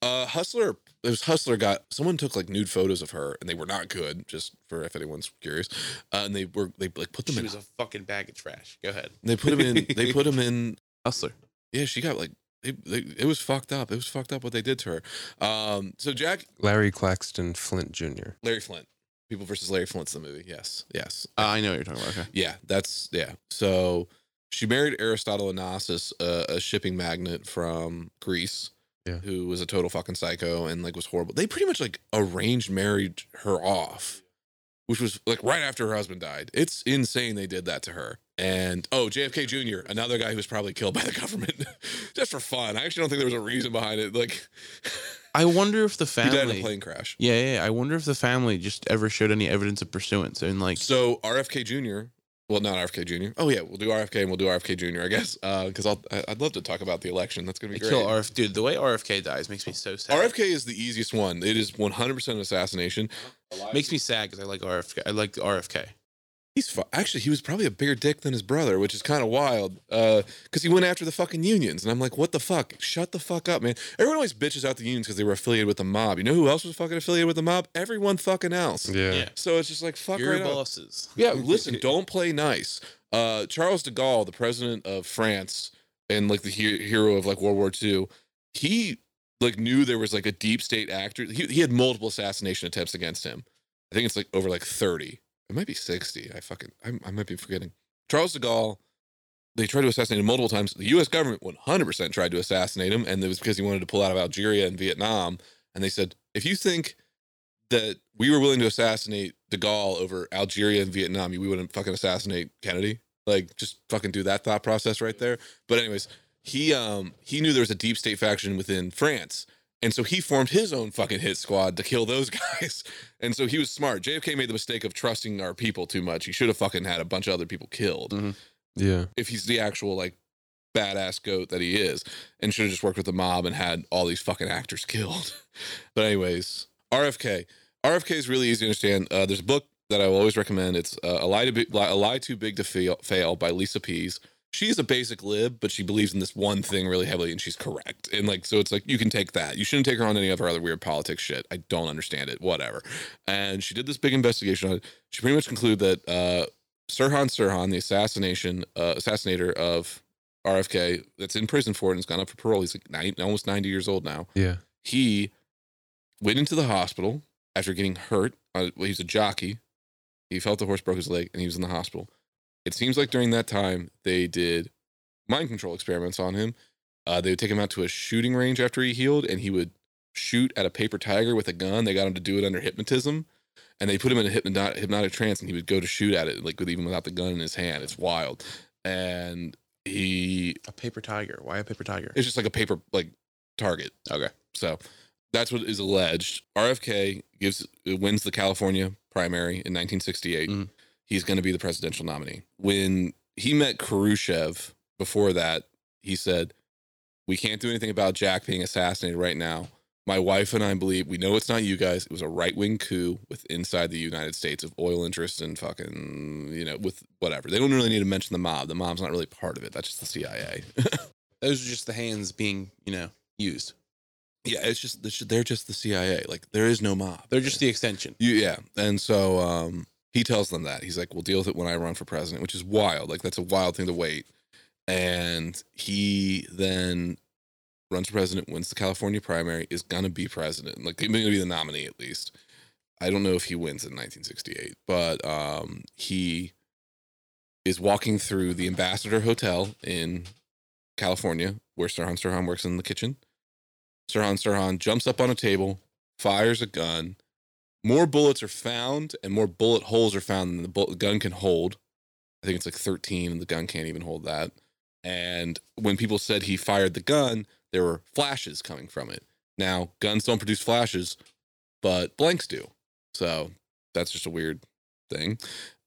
Uh, Hustler. It was Hustler. Got someone took like nude photos of her, and they were not good. Just for if anyone's curious, uh, and they were they like put them in. She in. was a fucking bag of trash. Go ahead. they put them in. They put them in. *laughs* Hustler. Yeah, she got like. It, they, it was fucked up. It was fucked up what they did to her. Um, so Jack Larry Claxton Flynt Jr. Larry Flynt, People versus Larry Flynt's the movie. Yes, yes. Uh, I know what you're talking about. Okay. Yeah, that's yeah. So she married Aristotle Onassis, uh, a shipping magnate from Greece, Yeah. who was a total fucking psycho and like was horrible. They pretty much like arranged married her off, which was like right after her husband died. It's insane they did that to her. And oh, JFK Jr., another guy who was probably killed by the government *laughs* just for fun. I actually don't think there was a reason behind it. Like *laughs* I wonder if the family he died in a plane crash. Yeah, yeah. I wonder if the family just ever showed any evidence of pursuance and like. So RFK Jr. Well, not RFK Jr. Oh yeah, we'll do RFK and we'll do RFK Jr. I guess uh, because I'll I- I'd love to talk about the election. That's gonna be great. kill RF, dude. The way RFK dies makes me so sad. RFK is the easiest one. It is 100% assassination. makes me sad because I like RFK. I like RFK. He's fu- actually he was probably a bigger dick than his brother, which is kind of wild. Uh, because he went after the fucking unions, and I'm like, what the fuck? Shut the fuck up, man. Everyone always bitches out the unions because they were affiliated with the mob. You know who else was fucking affiliated with the mob? Everyone fucking else. Yeah. Yeah. So it's just like fuck Your right up. bosses. *laughs* Yeah, listen, don't play nice. Uh, Charles de Gaulle, the president of France and like the he- hero of like World War II, he like knew there was like a deep state actor. He, he had multiple assassination attempts against him. I think it's like over like 30. It might be 60. I fucking, I, I might be forgetting. Charles de Gaulle, they tried to assassinate him multiple times. The US government 100% tried to assassinate him. And it was because he wanted to pull out of Algeria and Vietnam. And they said, if you think that we were willing to assassinate de Gaulle over Algeria and Vietnam, we wouldn't fucking assassinate Kennedy. Like, just fucking do that thought process right there. But anyways, he um he knew there was a deep state faction within France. And so he formed his own fucking hit squad to kill those *laughs* guys. And so he was smart. JFK made the mistake of trusting our people too much. He should have fucking had a bunch of other people killed Mhm. Yeah. if he's the actual like badass goat that he is and should have just worked with the mob and had all these fucking actors *laughs* killed. but anyways, RFK. RFK is really easy to understand. Uh, there's a book that I will always recommend. It's uh, a lie to be, a lie too big to fail, fail by Lisa Pease. She's a basic lib, but she believes in this one thing really heavily, and she's correct. And like, so it's like you can take that. You shouldn't take her on any of her other weird politics shit. I don't understand it. Whatever. And she did this big investigation on it. She pretty much concluded that uh, Sirhan Sirhan, the assassination uh, assassinator of RFK, that's in prison for it and has gone up for parole. He's like nine, almost 90 years old now. Yeah. He went into the hospital after getting hurt. Uh, well, he's a jockey. He felt the horse broke his leg and he was in the hospital. It seems like during that time they did mind control experiments on him. Uh, they would take him out to a shooting range after he healed and he would shoot at a paper tiger with a gun. They got him to do it under hypnotism and they put him in a hypnotic, hypnotic trance and he would go to shoot at it like with even without the gun in his hand it's wild and he A paper tiger. Why a paper tiger? it's just like a paper like target Okay. so that's what is alleged rfk gives wins the california primary in 1968 Mhm. He's going to be the presidential nominee when he met khrushchev before that he said we can't do anything about jack being assassinated right now my wife and I believe we know it's not you guys. It was a right wing coup with inside the United States of oil interests and fucking you know with whatever. They don't really need to mention the mob. The mob's not really part of it. That's just the CIA. *laughs* Those are just the hands being, you know, used. yeah, it's just they're just the CIA. Like there is no mob. They're just the extension. You, yeah. And so um, he tells them that. He's like, we'll deal with it when I run for president, which is wild. Like, that's a wild thing to wait. And he then runs for president, wins the California primary, is going to be president. Like, he's going to be the nominee at least. I don't know if he wins in 1968, but um, he is walking through the Ambassador Hotel in California, where Sirhan Sirhan works in the kitchen. Sirhan Sirhan jumps up on a table, fires a gun, more bullets are found and more bullet holes are found than the bu- gun can hold. I think it's like 13 and the gun can't even hold that. And when people said he fired the gun, there were flashes coming from it. Now, guns don't produce flashes, but blanks do. So that's just a weird thing.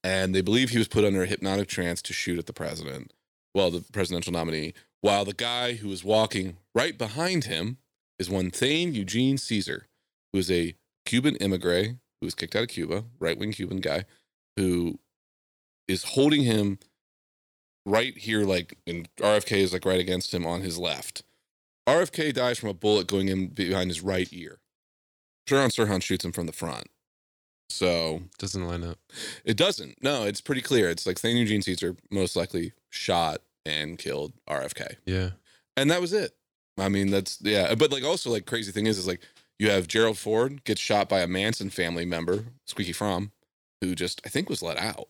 And they believe he was put under a hypnotic trance to shoot at the president, well, the presidential nominee, while the guy who was walking right behind him is one Thane Eugene Caesar, who is a Cuban immigrant who was kicked out of Cuba, right wing Cuban guy, who is holding him right here, like, and RFK is like right against him on his left. RFK dies from a bullet going in behind his right ear. Sharon Sirhan shoots him from the front. So Doesn't line up. it doesn't. No, it's pretty clear. It's like Thane Eugene Caesar most likely shot and killed RFK. Yeah. And that was it. I mean, that's yeah. But like also like crazy thing is is like you have Gerald Ford gets shot by a Manson family member, Squeaky Fromme, who just I think was let out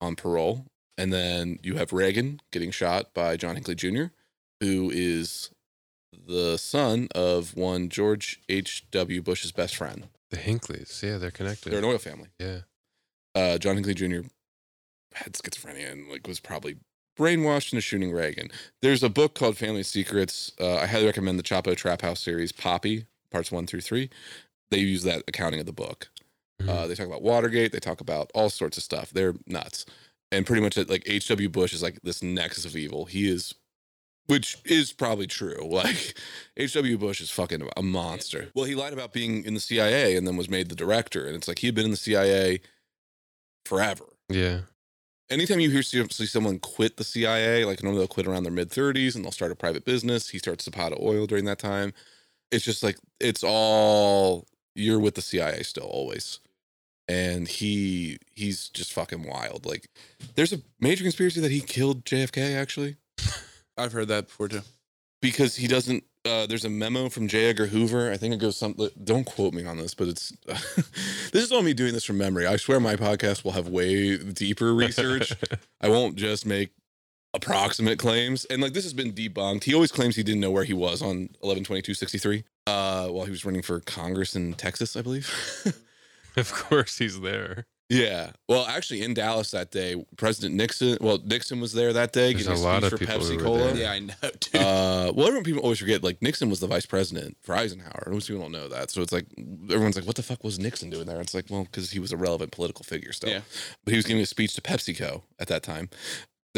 on parole. And then you have Reagan getting shot by John Hinckley Jr., who is the son of one George H.W. Bush's best friend. The Hinckleys. Yeah, they're connected. They're an oil family. yeah. uh, John Hinckley Jr. had schizophrenia and like was probably brainwashed into shooting Reagan. There's a book called Family Secrets. Uh, I highly recommend the Chapo Trap House series, Poppy, parts one through three. They use that accounting of the book. Mhm. Uh, they talk about Watergate. They talk about all sorts of stuff. They're nuts. And pretty much like H.W. Bush is like this nexus of evil. He is, which is probably true. *laughs* Like H.W. Bush is fucking a monster. Well, he lied about being in the CIA and then was made the director. And it's like he had been in the CIA forever. yeah. Anytime you hear see, see someone quit the CIA, like normally they'll quit around their mid 30s and they'll start a private business. He starts Zapata Oil during that time. It's just like it's all you're with the CIA still always. And he he's just fucking wild. Like there's a major conspiracy that he killed JFK actually *laughs* I've heard that before too. because he doesn't uh, there's a memo from J. Edgar Hoover. I think it goes something. Don't quote me on this, but it's *laughs* this is all me doing this from memory. I swear my podcast will have way deeper research. *laughs* I won't just make approximate claims. And like this has been debunked. He always claims he didn't know where he was on 11 22 63 uh, while he was running for Congress in Texas, I believe. *laughs* of course he's there. yeah. Well, actually, in Dallas that day, President Nixon, well, Nixon was there that day There's giving a a lot speech of for people Pepsi Cola. there. Yeah, I know, dude. Uh, well, everyone people always forget like Nixon was the vice president for Eisenhower. Most people don't know that, so it's like everyone's like, "What the fuck was Nixon doing there?" It's like, well, because he was a relevant political figure still. Yeah. But he was giving a speech to PepsiCo at that time.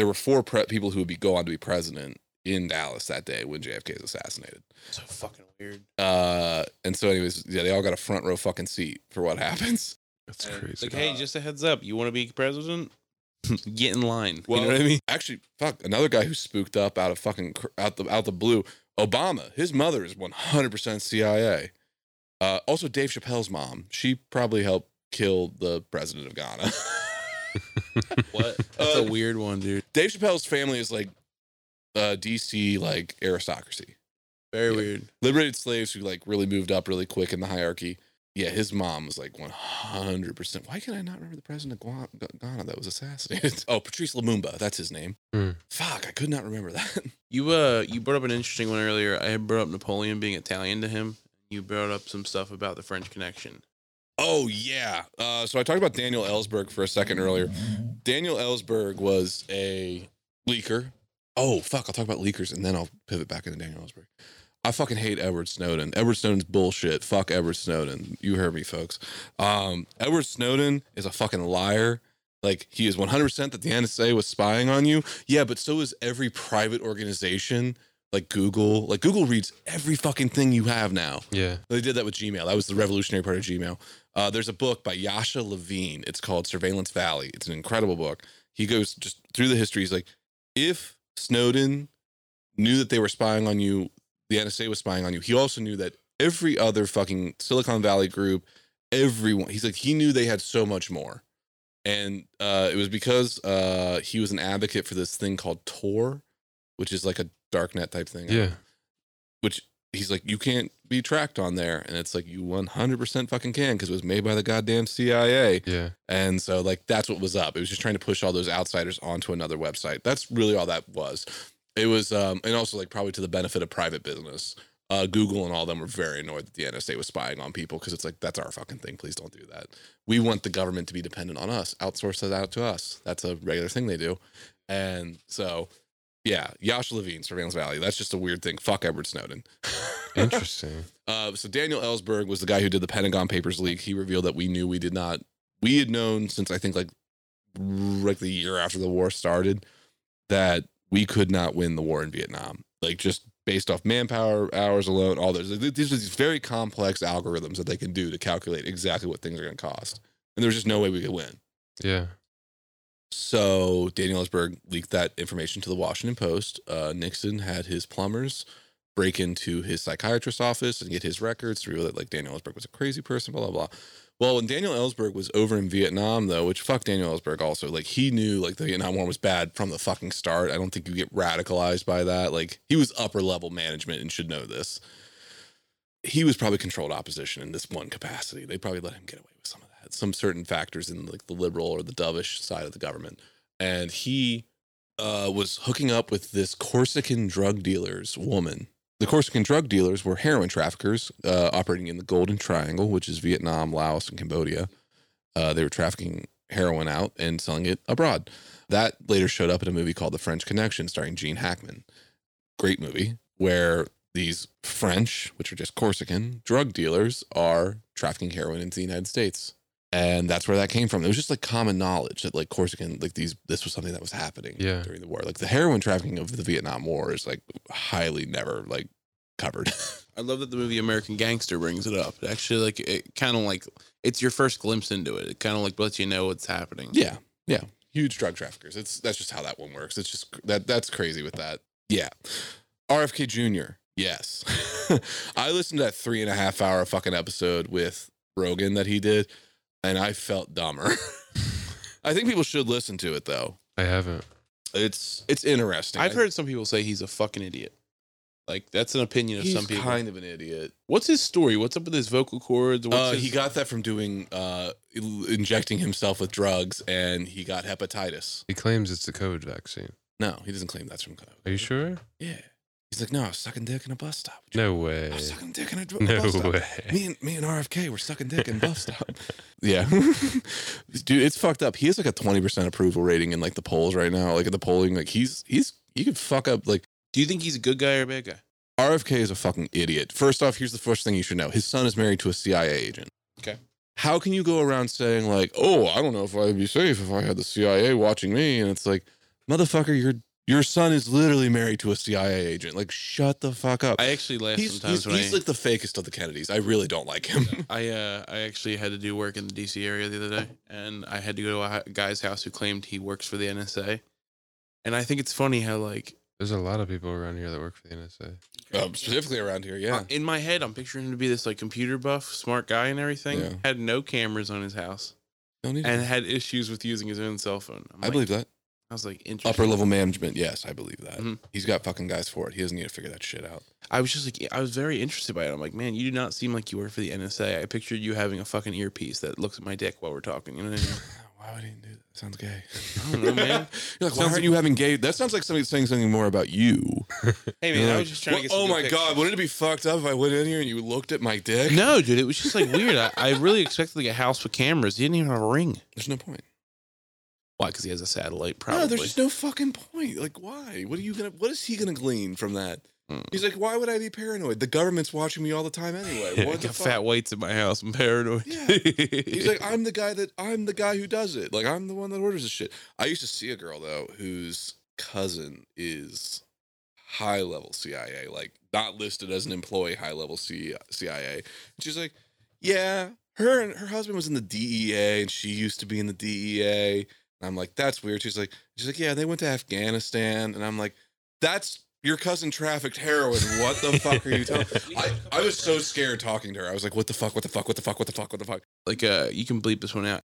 There were four pre- people who would be go on to be president in Dallas that day when JFK is assassinated. so fucking weird. Uh, and so, anyways, yeah, they all got a front row fucking seat for what *laughs* happens. That's And crazy. Like, hey, just a heads up. You want to be president? *laughs* Get in line. Well, you know what I mean? Actually, fuck, another guy who spooked up out of fucking out the out the blue. Obama, his mother is 100% CIA. Uh, also, Dave Chappelle's mom, she probably helped kill the president of Ghana. *laughs* *laughs* What? That's Uh, a weird one, dude. Dave Chappelle's family is like uh, DC like aristocracy, Very Yeah. weird. liberated slaves who like really moved up really quick in the hierarchy. Yeah, his mom was like 100%. Why can I not remember the president of Ghana that was assassinated? *laughs* Oh, Patrice Lumumba, that's his name. Hmm. Fuck, I could not remember that. *laughs* You uh, you brought up an interesting one earlier. I had brought up Napoleon being Italian to him. You brought up some stuff about the French connection. Oh yeah. Uh, so I talked about Daniel Ellsberg for a second earlier. Daniel Ellsberg was a leaker. Oh fuck! I'll talk about leakers and then I'll pivot back into Daniel Ellsberg. I fucking hate Edward Snowden. Edward Snowden's bullshit. Fuck Edward Snowden. You heard me, folks. Um, Edward Snowden is a fucking liar. Like he is 100% that the NSA was spying on you. Yeah, but so is every private organization like Google. Like Google reads every fucking thing you have now. yeah. They did that with Gmail. That was the revolutionary part of Gmail. Uh, there's a book by Yasha Levine. It's called Surveillance Valley. It's an incredible book. He goes just through the history. He's like, if Snowden knew that they were spying on you, the NSA was spying on you. He also knew that every other fucking Silicon Valley group, everyone, he's like, he knew they had so much more. And uh, it was because uh, he was an advocate for this thing called Tor, which is like a darknet type thing Yeah. which he's like, you can't be tracked on there. And it's like, you 100% fucking can because it was made by the goddamn CIA. Yeah. And so, like, that's what was up. It was just trying to push all those outsiders onto another website. That's really all that was. It was, um, and also, like, probably to the benefit of private business. Uh, Google and all them were very annoyed that the NSA was spying on people because it's like that's our fucking thing. Please don't do that. We want the government to be dependent on us. Outsource that out to us. That's a regular thing they do. And so, yeah, Yash Levine, Surveillance Valley. That's just a weird thing. Fuck Edward Snowden. *laughs* Interesting. Uh, so Daniel Ellsberg was the guy who did the Pentagon Papers leak. He revealed that we knew we did not. We had known since I think like like the year after the war started that we could not win the war in Vietnam. Like just based off manpower hours alone, all those. These are these very complex algorithms that they can do to calculate exactly what things are going to cost, and there's just no way we could win. Yeah. So Daniel Ellsberg leaked that information to the Washington Post. Uh, Nixon had his plumbers break into his psychiatrist's office and get his records to reveal that like Daniel Ellsberg was a crazy person, blah blah blah. Well, when Daniel Ellsberg was over in Vietnam, though, which fuck Daniel Ellsberg also, like he knew like the Vietnam War was bad from the fucking start. I don't think you get radicalized by that. Like he was upper level management and should know this. He was probably controlled opposition in this one capacity. They probably let him get away with some of that. Some certain factors in like the liberal or the dovish side of the government, and he uh, was hooking up with this Corsican drug dealer's woman the Corsican drug dealers were heroin traffickers uh, operating in the Golden Triangle, which is Vietnam, Laos, and Cambodia. Uh, they were trafficking heroin out and selling it abroad. That later showed up in a movie called The French Connection, starring Gene Hackman. Great movie where these French, which are just Corsican drug dealers, are trafficking heroin into the United States. And that's where that came from. It was just like common knowledge that like Corsican, like these, this was something that was happening Yeah. during the war. Like the heroin trafficking of the Vietnam War is like highly never like covered. *laughs* I love that the movie American Gangster brings it up. It actually, like, it kind of like it's your first glimpse into it. It kind of like lets you know what's happening. yeah, yeah, huge drug traffickers. It's that's just how that one works. It's just that that's crazy with that. Yeah, RFK Jr. Yes, *laughs* I listened to that three and a half hour fucking episode with Rogan that he did, and I felt dumber. *laughs* I think people should listen to it though. I haven't. It's it's interesting. I've I- heard some people say he's a fucking idiot. Like that's an opinion of he's some people. kind of an idiot. What's his story? What's up with his vocal cords? What's Uh, his- he got that from doing uh, il- injecting himself with drugs, and he got hepatitis. He claims it's the COVID vaccine. No, he doesn't claim that's from COVID. Are you sure? Yeah, he's like, no, I was sucking dick in a bus stop. No way. I way. was sucking dick in a, dr- No bus stop. way. Me and me and RFK were sucking dick in bus stop. *laughs* yeah, *laughs* dude, it's fucked up. He has like a twenty percent approval rating in like the polls right now. Like at the polling, like he's he's he could fuck up like. Do you think he's a good guy or a bad guy? RFK is a fucking idiot. First off, here's the first thing you should know. His son is married to a CIA agent. Okay. How can you go around saying like, "Oh, I don't know if I'd be safe if I had the CIA watching me," and it's like, motherfucker, your your son is literally married to a CIA agent. Like, shut the fuck up. I actually laugh he's sometimes he's, when he's I, like the fakest of the Kennedys. I really don't like him. I uh I actually had to do work in the DC area the other day, and I had to go to a guy's house who claimed he works for the NSA, and I think it's funny how like There's a lot of people around here that work for the NSA. um, specifically around here, yeah. uh, in my head I'm picturing him to be this like computer buff, smart guy and everything. Yeah. Had no cameras on his house Don't need and to- had issues with using his own cell phone. I'm I like- believe that. I was like. Upper level management, yes, I believe that. Mhm. He's got fucking guys for it. He doesn't need to figure that shit out. I was just like, I was very interested by it. I'm like, man, you do not seem like you work for the NSA. I pictured you having a fucking earpiece that looks at my dick while we're talking. You know what I mean? *laughs* Why would he do that? Sounds gay. I don't know, man. *laughs* You're like, why aren't you having gay? That sounds like somebody saying something more about you. *laughs* Hey, man, You're I was just trying to get. some oh my pictures." god, wouldn't it be fucked up if I went in here and you looked at my dick? No, dude, it was just like weird. I, I really expected like a house with cameras. He didn't even have a ring. There's no point. Why? Because he has a satellite, probably. No, there's just no fucking point. Like, why? What are you gonna? What is he gonna glean from that? Mm. He's like, why would I be paranoid? The government's watching me all the time anyway. I *laughs* What the got fat weights in my house. I'm paranoid. Yeah. He's like, *laughs* I'm the guy that I'm the guy who does it. Like, I'm the one that orders this shit. I used to see a girl though whose cousin is high level CIA, like not listed as an employee, high level CIA. And she's like, yeah, her and her husband was in the DEA, and she used to be in the DEA. And I'm like, that's weird. She's like, she's like, yeah, they went to Afghanistan, and I'm like, that's your cousin trafficked heroin. What the fuck are you talking? *laughs* I, I was so scared talking to her. I was like, what the fuck? What the fuck? What the fuck? What the fuck? What the fuck? like, uh, you can bleep this one out.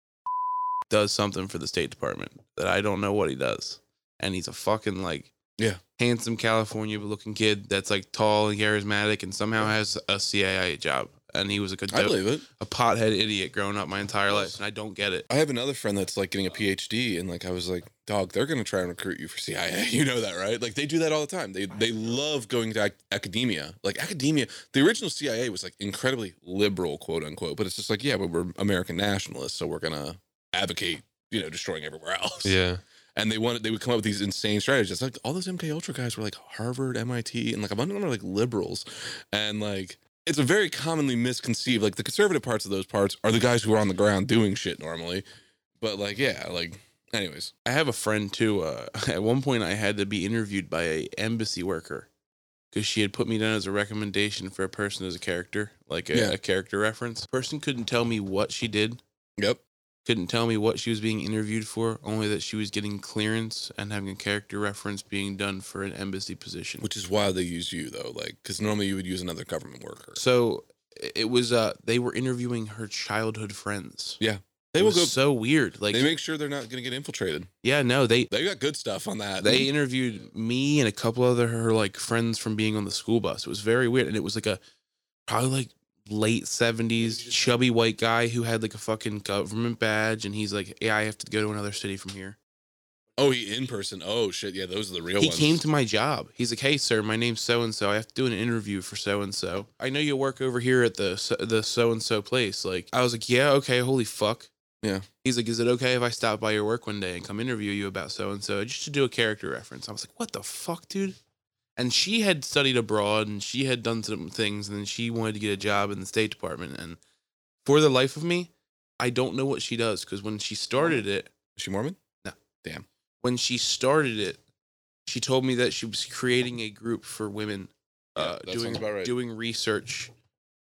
*laughs* Does something for the State Department that I don't know what he does, and he's a fucking like, Yeah. handsome California looking kid that's like tall and charismatic, and somehow has a CIA job. And he was like a, I dope, believe it. a pothead idiot growing up my entire life, and I don't get it. I have another friend that's like getting a PhD, and like I was like, dog, they're gonna try and recruit you for CIA. *laughs* You know that, right? Like they do that all the time. They they love going to ac- academia. Like academia, the original CIA was like incredibly liberal, quote unquote. But it's just like, yeah, but we're American nationalists, so we're gonna advocate, you know, destroying everywhere *laughs* else. Yeah. And they wanted they would come up with these insane strategies. Like all those MK Ultra guys were like Harvard, MIT, and like a bunch of them are like liberals, and like. It's a very commonly misconceived. Like the conservative parts of those parts are the guys who are on the ground doing shit normally, but like, yeah, like, anyways, I have a friend too. Uh, *laughs* at one point, I had to be interviewed by a embassy worker because she had put me down as a recommendation for a person as a character, like a, Yeah. a character reference. Person couldn't tell me what she did. yep, Couldn't tell me what she was being interviewed for. Only that she was getting clearance and having a character reference being done for an embassy position. which is why they use you though, like, because normally you would use another government worker. So it was. Uh, they were interviewing her childhood friends. Yeah. They It will was go. so weird. Like, they make sure they're not going to get infiltrated. yeah, no, they They got good stuff on that. they interviewed me and a couple other her like friends from being on the school bus. It was very weird, and it was like a probably like late seventies chubby white guy who had like a fucking government badge, and he's like, "Yeah, I have to go to another city from here." oh, he in person. Oh shit, yeah, those are the real he ones. came to my job. He's like, "Hey, sir, my name's so and so. I have to do an interview for so and so. I know you work over here at the the so and so place." Like, I was like, "Yeah, okay. Holy fuck." Yeah. He's like, "Is it okay if I stop by your work one day and come interview you about so and so, just to do a character reference?" I was like, "What the fuck, dude?" And she had studied abroad and she had done some things, and then she wanted to get a job in the State Department. And for the life of me, I don't know what she does because when she started it, Is she Mormon? No, damn. When she started it, she told me that she was creating a group for women uh, that doing right. doing research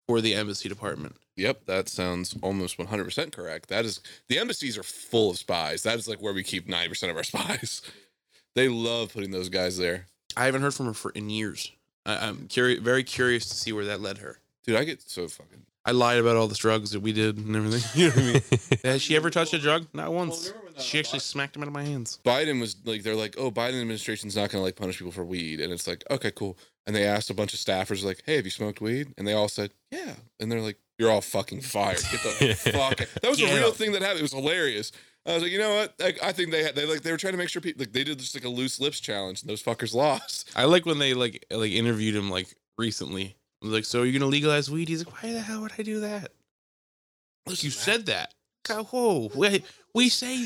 for the embassy department. Yep, that sounds almost 100% correct. That is the embassies are full of spies. That is like where we keep 90% of our *laughs* spies. They love putting those guys there. I haven't heard from her for in years. I, I'm curious, very curious to see where that led her. Dude, I get so fucking I lied about all the drugs that we did and everything. *laughs* You know what I mean? *laughs* Has she ever touched a drug? Not once. She actually smacked him out of my hands. Biden was like, they're like, oh, Biden administration's not going to like punish people for weed. And it's like, okay, cool. And they asked a bunch of staffers, like, hey, have you smoked weed? And they all said, yeah. And they're like, you're all fucking fired. Get the *laughs* fuck. That was a real thing that happened. It was hilarious. I was like, you know what? Like, I think they had, they like, they were trying to make sure people, like, they did just like a loose lips challenge and those fuckers *laughs* lost. I like when they like like interviewed him like recently. I was like, so are you gonna legalize weed? He's like, why the hell would I do that? Like you said that. God, whoa, we we say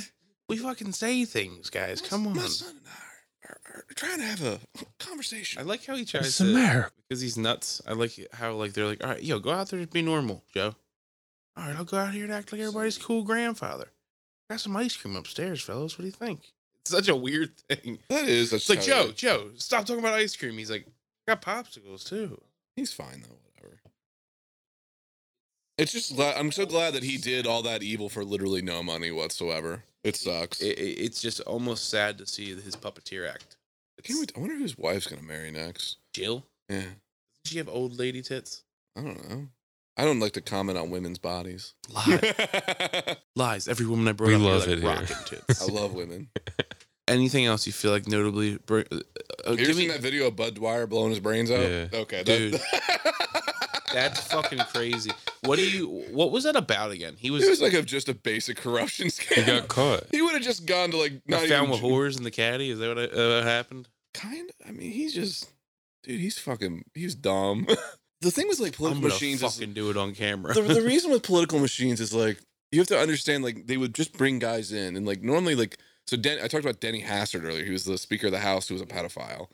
we fucking say things, guys. Come on. My son and I are, are, are trying to have a *laughs* conversation. I like how he tries It's to America. because he's nuts. I like how like they're like, all right, yo, go out there and be normal, Joe. All right, I'll go out here and act like everybody's cool grandfather. Got some ice cream upstairs, fellas. What do you think? It's such a weird thing. that is. That's It's like Joe, Joe, stop talking about ice cream. He's like, I got popsicles too. He's fine though. Whatever. It's just I'm so glad that he did all that evil for literally no money whatsoever. It sucks. It, it- it's just almost sad to see his puppeteer act. Can we, I wonder whose wife's gonna marry next. Jill? Yeah, Does she have old lady tits? I don't know. I don't like to comment on women's bodies. Lies. *laughs* Lies. Every woman I brought We up love like it here. rocking *laughs* tits. I love women. *laughs* Anything else you feel like notably? br- Uh, uh, Have you ever give seen me, that video of Bud Dwyer blowing his brains out? Yeah. Okay, Dude. that, That's fucking crazy. What do you? What was that about again? He was, it was like a, just a basic corruption scam. He got caught. He would have just gone to like not found even with whores in the caddy. Is that what uh, happened? kind of. I mean, he's just, dude. He's fucking. He's dumb. The thing with like I'm political gonna machines is fucking do it on camera. the, the *laughs* reason with political machines is like you have to understand like they would just bring guys in and like normally like so Den- I talked about Denny Hastert earlier. He was the Speaker of the House who was a pedophile.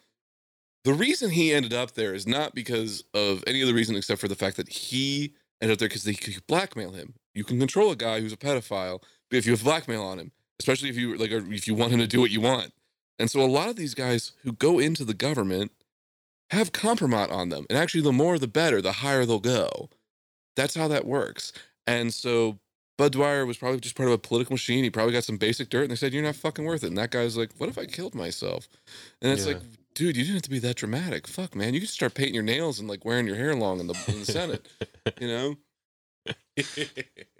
The reason he ended up there is not because of any other reason except for the fact that he ended up there because they could blackmail him. You can control a guy who's a pedophile, but if you have blackmail on him, especially if you like, if you want him to do what you want. And so a lot of these guys who go into the government have compromat on them, and actually, the more the better, the higher they'll go. That's how that works. And so Bud Dwyer was probably just part of a political machine. He probably got some basic dirt, and they said, "You're not fucking worth it." And that guy's like, "What if I killed myself?" And it's Yeah. like, dude, you didn't have to be that dramatic. Fuck, man, you could start painting your nails and like wearing your hair long in the, in the Senate. You know,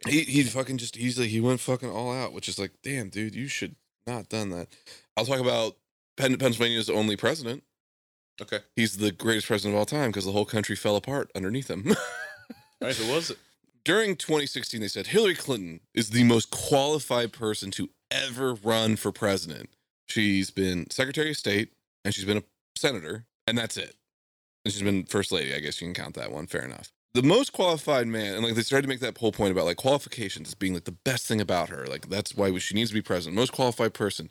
he he *laughs* fucking just he's like he went fucking all out, which is like, damn, dude, you should not done that. I'll talk about Penn, Pennsylvania's only president. Okay. He's the greatest president of all time because the whole country fell apart underneath him. *laughs* right, who was it? During 2016, they said Hillary Clinton is the most qualified person to ever run for president. She's been Secretary of State and she's been a senator, and that's it. And she's been First Lady. I guess you can count that one. Fair enough. The most qualified man, and like they started to make that whole point about like qualifications as being like the best thing about her. Like that's why she needs to be president. Most qualified person.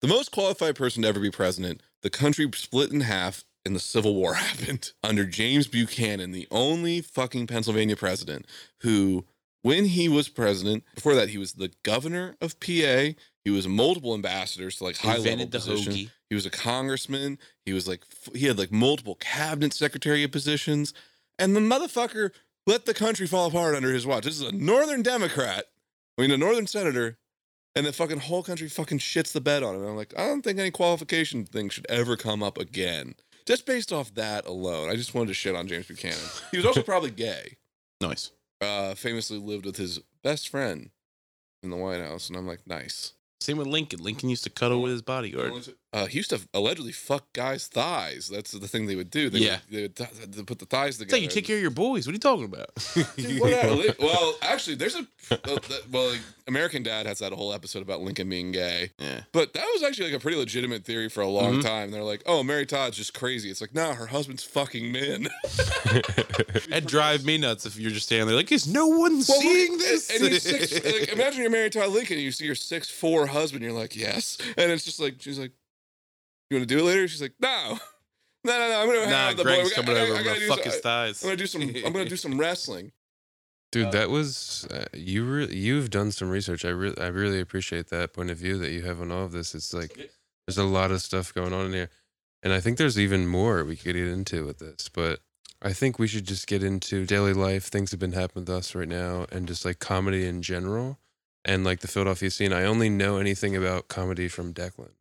The most qualified person to ever be president. The country split in half and the Civil War *laughs* happened under James Buchanan, the only fucking Pennsylvania president who, when he was president, before that, he was the governor of PA. He was multiple ambassadors to like high level positions. hoagie. He was a congressman. He was like, he had like multiple cabinet secretary positions. And the motherfucker let the country fall apart under his watch. This is a northern Democrat, I mean, a northern senator, and the fucking whole country fucking shits the bed on him. And I'm like, I don't think any qualification thing should ever come up again. Just based off that alone, I just wanted to shit on James Buchanan. He was also *laughs* probably gay. Nice. Uh, famously lived with his best friend in the White House, and I'm like, nice. Same with Lincoln. Lincoln used to cuddle with his bodyguard. Uh, he used to allegedly fuck guys' thighs. That's the thing they would do. They Yeah. would, they would th- put the thighs together. like you take care of your boys. What are you talking about? *laughs* Dude. Well, actually, there's a uh, well, like, American Dad has that whole episode about Lincoln being gay, yeah. but that was actually like a pretty legitimate theory for a long Mhm. time. They're like, "Oh, Mary Todd's just crazy." It's like, no, her husband's fucking men. *laughs* That'd drive me nuts if you're just standing there like, is no one Well, seeing this? And, you're six, like, imagine you're Mary Todd Lincoln and you see your six four husband. You're like, yes, and it's just like she's like, "You want to do it later?" She's like, "No, *laughs* no, no, no. I'm gonna hang out nah, with the Greg's boy. coming I, I, over. I I'm gonna do fuck some- his thighs. I'm gonna do some. I'm gonna do some *laughs* wrestling." Dude, that was uh, you. Really, you've done some research. I really, I really appreciate that point of view that you have on all of this. It's like there's a lot of stuff going on in here, and I think there's even more we could get into with this. But I think we should just get into daily life, things have been happening to us right now, and just like comedy in general, and like the Philadelphia scene. I only know anything about comedy from Declan.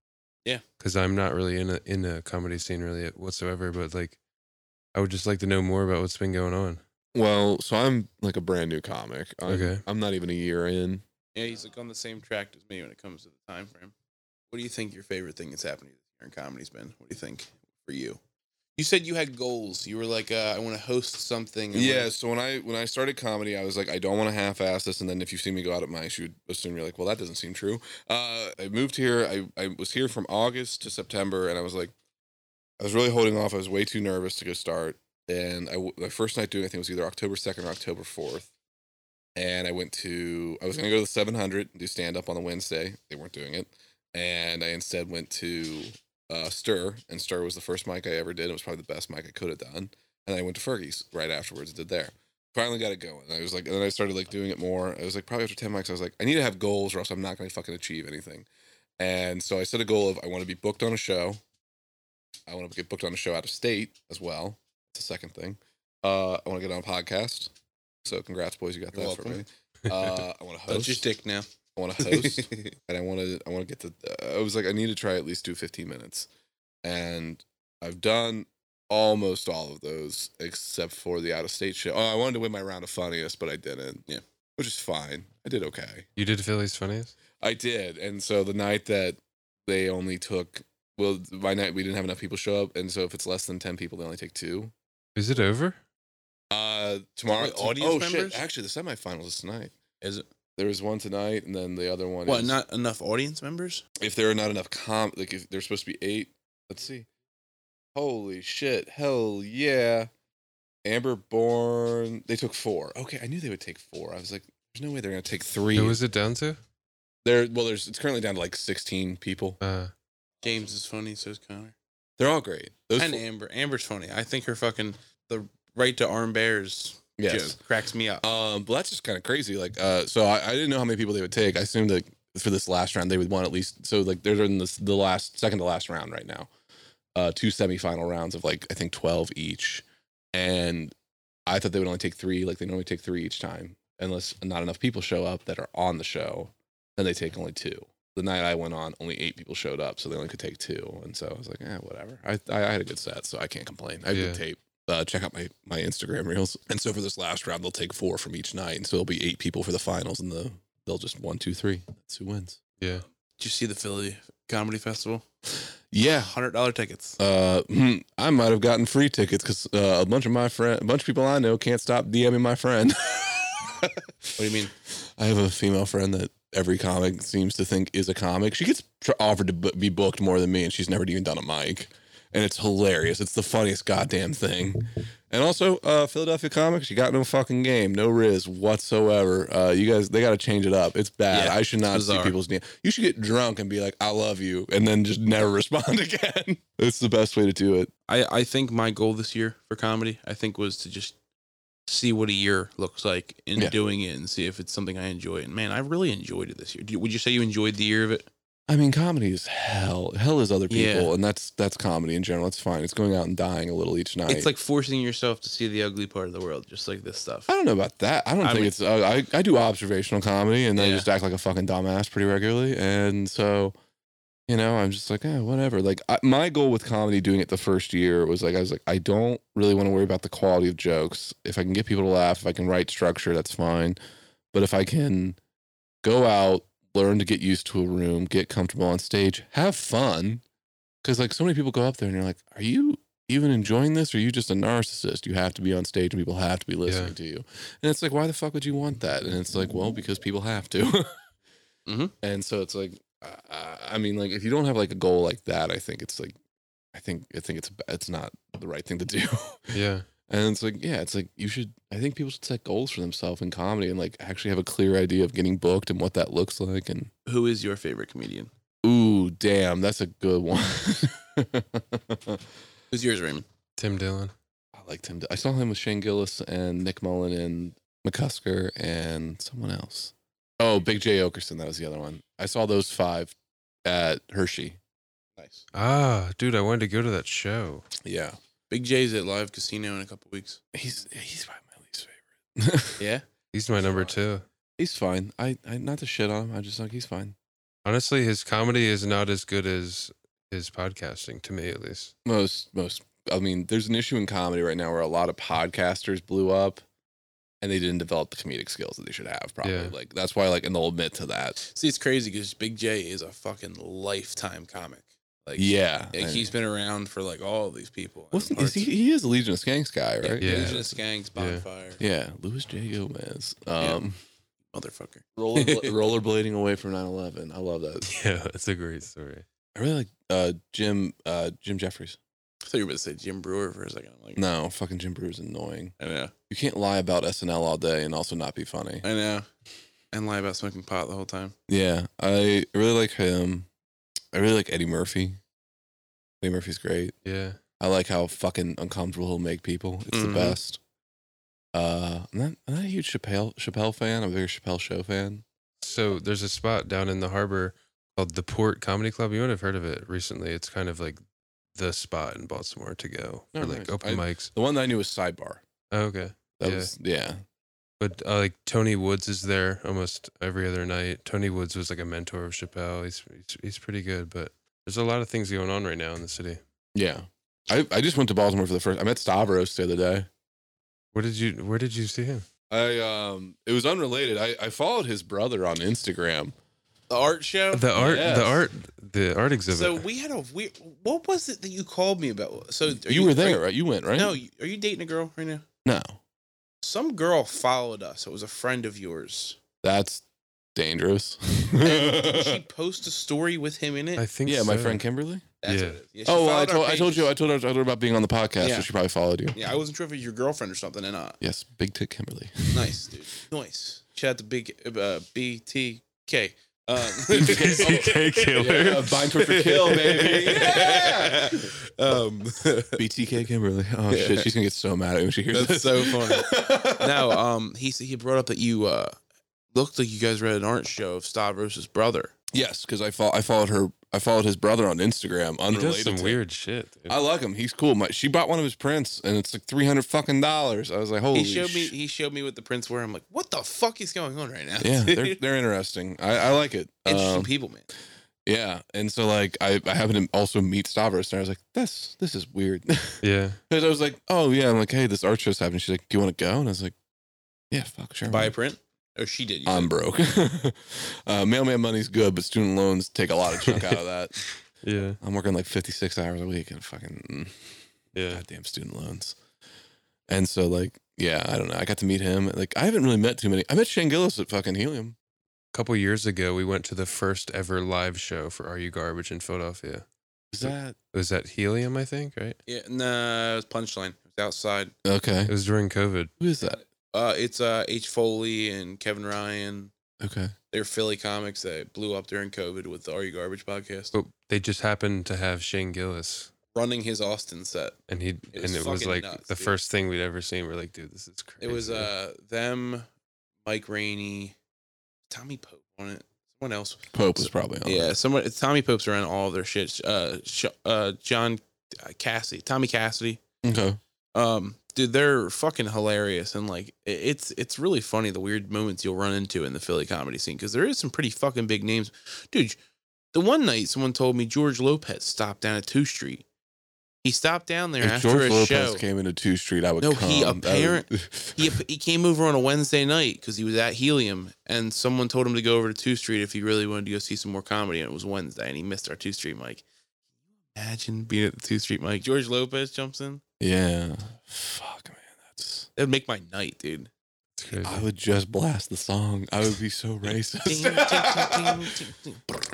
Yeah. because I'm not really in a in a comedy scene really whatsoever. But like, I would just like to know more about what's been going on. Well, so I'm like a brand new comic. I'm, Okay. I'm not even a year in. Yeah, he's like on the same track as me when it comes to the time frame. What do you think your favorite thing that's happened this year in comedy's been? What do you think for you? You said you had goals. You were like, uh, I want to host something. I Yeah. wanna- So when I when I started comedy, I was like, I don't want to half-ass this. And then if you see me go out at mice, you would assume you're like, well, that doesn't seem true. Uh, I moved here. I I was here from August to September, and I was like, I was really holding off. I was way too nervous to go start. And I my first night doing, I think was either October second or October fourth. And I went to I was gonna go to the 700 and do stand up on the Wednesday. They weren't doing it, and I instead went to uh, Stir, and Stir was the first mic I ever did. It was probably the best mic I could have done. And I went to Fergie's right afterwards and did there. Finally got it going. I was like, and then I started like doing it more. I was like, probably after 10 mics, I was like, I need to have goals or else I'm not going to fucking achieve anything. And so I set a goal of I want to be booked on a show. I want to get booked on a show out of state as well. That's the second thing. Uh, I want to get on a podcast. So congrats, boys, you got You're that for me. *laughs* Uh, I want to host. Host. your stick now. *laughs* I want to host and I wanted I want to get to I was like I need to try at least do 15 minutes. And I've done almost all of those except for the out of state show. Oh, I wanted to win my round of funniest, but I didn't. Yeah. Which is fine. I did okay. You did Philly's funniest. I did. And so the night that they only took well, my night we didn't have enough people show up, and so if it's less than 10 people, they only take two. Is it over? Uh tomorrow Wait, audience oh members? shit, actually the semifinals is tonight. Is it? There was one tonight and then the other one What, is not enough audience members? if there are not enough com like if there's supposed to be eight let's see holy shit hell yeah amber born they took four okay i knew they would take four i was like there's no way they're gonna take three Who is it down to? there well there's it's currently down to like 16 people Uh, James is funny, so is Connor. they're all great those and four- Amber. Amber's funny. I think her fucking, the right to arm bears yes. joke. Cracks me up. um but that's just kind of crazy like uh so I, I didn't know how many people they would take. I assumed that for this last round they would want at least so like they're in this the last second to last round right now. Uh two semifinal rounds of like i think 12 each. And i thought they would only take three like they normally take three each time unless not enough people show up that are on the show then they take only two. The night i went on only eight people showed up so they only could take two. And so i was like eh, whatever. I i, I had a good set so i can't complain. I have Yeah. good tape uh, check out my my Instagram reels. And so for this last round, they'll take four from each night, and so it'll be eight people for the finals, and the they'll just one, two, three. That's who wins. yeah. Did you see the Philly Comedy Festival? Yeah. hundred dollar tickets. Uh, hmm, I might have gotten free tickets because uh, a bunch of my friend, a bunch of people I know can't stop DMing my friend. *laughs* What do you mean? I have a female friend that every comic seems to think is a comic. She gets tr- offered to bu- be booked more than me, and she's never even done a mic. And it's hilarious. It's the funniest goddamn thing. And also, uh, Philadelphia comics, you got no fucking game, no riz whatsoever. Uh, you guys, they got to change it up. It's bad. Yeah, I should not see people's DM. You should get drunk and be like, "I love you," and then just never *laughs* respond again. it's the best way to do it. I, I think my goal this year for comedy, I think, was to just see what a year looks like in Yeah. doing it and see if it's something I enjoy. And man, I really enjoyed it this year. Would you say you enjoyed the year of it? I mean, comedy is hell. Hell is other people, Yeah. and that's that's comedy in general. It's fine. It's going out and dying a little each night. It's like forcing yourself to see the ugly part of the world, just like this stuff. I don't know about that. I don't I think mean- it's. Uh, I I do observational comedy, and then I just act like a fucking dumbass pretty regularly, and so, you know, I'm just like, eh, whatever. Like I, my goal with comedy, doing it the first year, was like I was like, I don't really want to worry about the quality of jokes. If I can get people to laugh, if I can write structure, that's fine. But if I can go out, learn to get used to a room, get comfortable on stage, have fun, because like so many people go up there and you're like, are you even enjoying this? Or are you just a narcissist? You have to be on stage and people have to be listening Yeah. to you. And it's like why the fuck would you want that? And it's like well because people have to. *laughs* Mhm. and so it's like uh, i mean like if you don't have like a goal like that i think it's like i think i think it's it's not the right thing to do. Yeah. And it's like yeah it's like you should i think people should set goals for themselves in comedy and like actually have a clear idea of getting booked and what that looks like and Who is your favorite comedian? ooh damn that's a good one *laughs* Who's yours, Raymond? Tim Dillon. I liked Tim. I saw him with Shane Gillis and Nick Mullen and McCusker and someone else. Oh, Big Jay Oakerson. That was the other one. I saw those five at Hershey. Nice. Ah, dude, I wanted to go to that show. Yeah, Big Jay's at Live Casino in a couple weeks. he's he's probably my least favorite. Yeah. *laughs* He's my number two. he's fine. I, I not to shit on him. I just like he's fine. Honestly, his comedy is not as good as his podcasting, to me at least. Most most. I mean, there's an issue in comedy right now where a lot of podcasters blew up. And they didn't develop the comedic skills that they should have. Probably Yeah. like that's why like, and they'll admit to that. See, it's crazy because Big Jay is a fucking lifetime comic. Like, Yeah, like, he's been around for like all of these people. and Wasn't is he? He is the Legion of Skanks guy, right? Yeah. Legion of Skanks, Yeah. Bonfire, Yeah, Luis J. Gomez. Yeah. Um, motherfucker. roller, *laughs* rollerblading away from 9-11. I love that. *laughs* Yeah, it's a great story. I really like uh, Jim uh, Jim Jeffries. I thought you were about to say Jim Breuer for a second. I'm like, No, fucking Jim Brew's annoying. I know, You can't lie about SNL all day and also not be funny. I know, and lie about smoking pot the whole time. Yeah, I really like him. I really like Eddie Murphy. Eddie Murphy's great. Yeah. I like how fucking uncomfortable he'll make people. It's Mhm. the best. Uh, I'm not, I'm not a huge Chappelle Chappelle fan. I'm a bigger Chappelle show fan. So there's a spot down in the harbor called the Port Comedy Club. You might have heard of it recently. It's kind of like the spot in Baltimore to go for Oh, like nice. open I- mics. The one that I knew was Sidebar. Oh, okay. That Yeah. was yeah. But uh, like Tony Woods is there almost every other night. Tony Woods was like a mentor of Chappelle. He's he's, he's pretty good, but there's a lot of things going on right now in the city. Yeah. I, I just went to Baltimore for the first I met Stavros the other day. Where did you Where did you see him? I um it was unrelated. I, I followed his brother on Instagram. The art show. The art, Yes. the art, the art exhibit. so we had a weird. What was it that you called me about? So are You, were are there, right? You went, right? No, are you dating a girl right now? No. Some girl followed us. It was a friend of yours. That's dangerous. *laughs* Did she post a story with him in it? I think. yeah, my friend Kimberly. That's Yeah. what it is. Yeah, Oh, well, I told I told you I told her, I told her about being on the podcast, Yeah. so she probably followed you. Yeah, I wasn't sure if it was your girlfriend or something or not. Yes, big tit Kimberly. Nice, dude. Nice. Shout out to Big uh, BTK. Um, *laughs* BTK *laughs* killer. Yeah, bind for kill, baby. *laughs* Yeah. um, BTK Kimberly. Oh Yeah. shit, she's gonna get so mad at me when she hears That's this. so funny. no, um, he he brought up that you uh looked like you guys read an art show of Stavros' brother. Yes, because I fo- I followed her. I followed his brother on Instagram. Unrelated. He Unrelated. does some to- weird shit. dude. I like him. He's cool. My, she bought one of his prints, and it's like three hundred fucking dollars. I was like, holy. he showed me sh- he showed me what the prints were. I'm like, what the fuck is going on right now? Yeah, they're *laughs* they're interesting. I, I like it. interesting Um, people, man. yeah, and so like I I happened to also meet Stavros, and I was like, this this is weird. *laughs* yeah. Because I was like, oh yeah, I'm like, hey, this art show's happening. She's like, do you want to go? And I was like, yeah, fuck, sure. Buy a print? Oh, she did. you I'm said. broke. *laughs* uh, mailman money's good, but student loans take a lot of chunk out of that. *laughs* Yeah. I'm working like 56 hours a week and fucking Yeah. goddamn student loans. And so like, yeah, I don't know. I got to meet him. Like, I haven't really met too many. I met Shane Gillis at fucking Helium. A couple years ago, we went to the first ever live show for Are You Garbage in Philadelphia. Is that was at Helium, I think, right? Yeah, no, it was Punchline. It was outside. okay? It was during COVID. Who is that? Uh, it's uh H Foley and Kevin Ryan. Okay. They're Philly comics that blew up during COVID with the Are You Garbage podcast, But they just happened to have Shane Gillis. running his Austin set. And he It and it was like nuts, the dude. first thing we'd ever seen. We're like, dude, this is crazy. It was uh them, Mike Rainey, Tommy Pope on it. Someone else. Pope was probably on. Yeah, someone. Tommy Pope's around all their shit. Uh, uh, John uh, Cassidy, Tommy Cassidy. Okay. Um, dude, they're fucking hilarious, and like it's it's really funny the weird moments you'll run into in the Philly comedy scene because there is some pretty fucking big names, dude. The one night someone told me George Lopez stopped down at Two Street. He stopped down there If after George a Lopez show. came into Two Street, I would. No, come. he would- apparent- *laughs* he he came over on a Wednesday night because he was at Helium, and someone told him to go over to Two Street if he really wanted to go see some more comedy. And it was Wednesday, and he missed our Two Street mic. Imagine being at the Two Street mic. George Lopez jumps in. yeah. Fuck man, that's. That'd make my night, dude. I would just blast the song. I would be so *laughs* racist.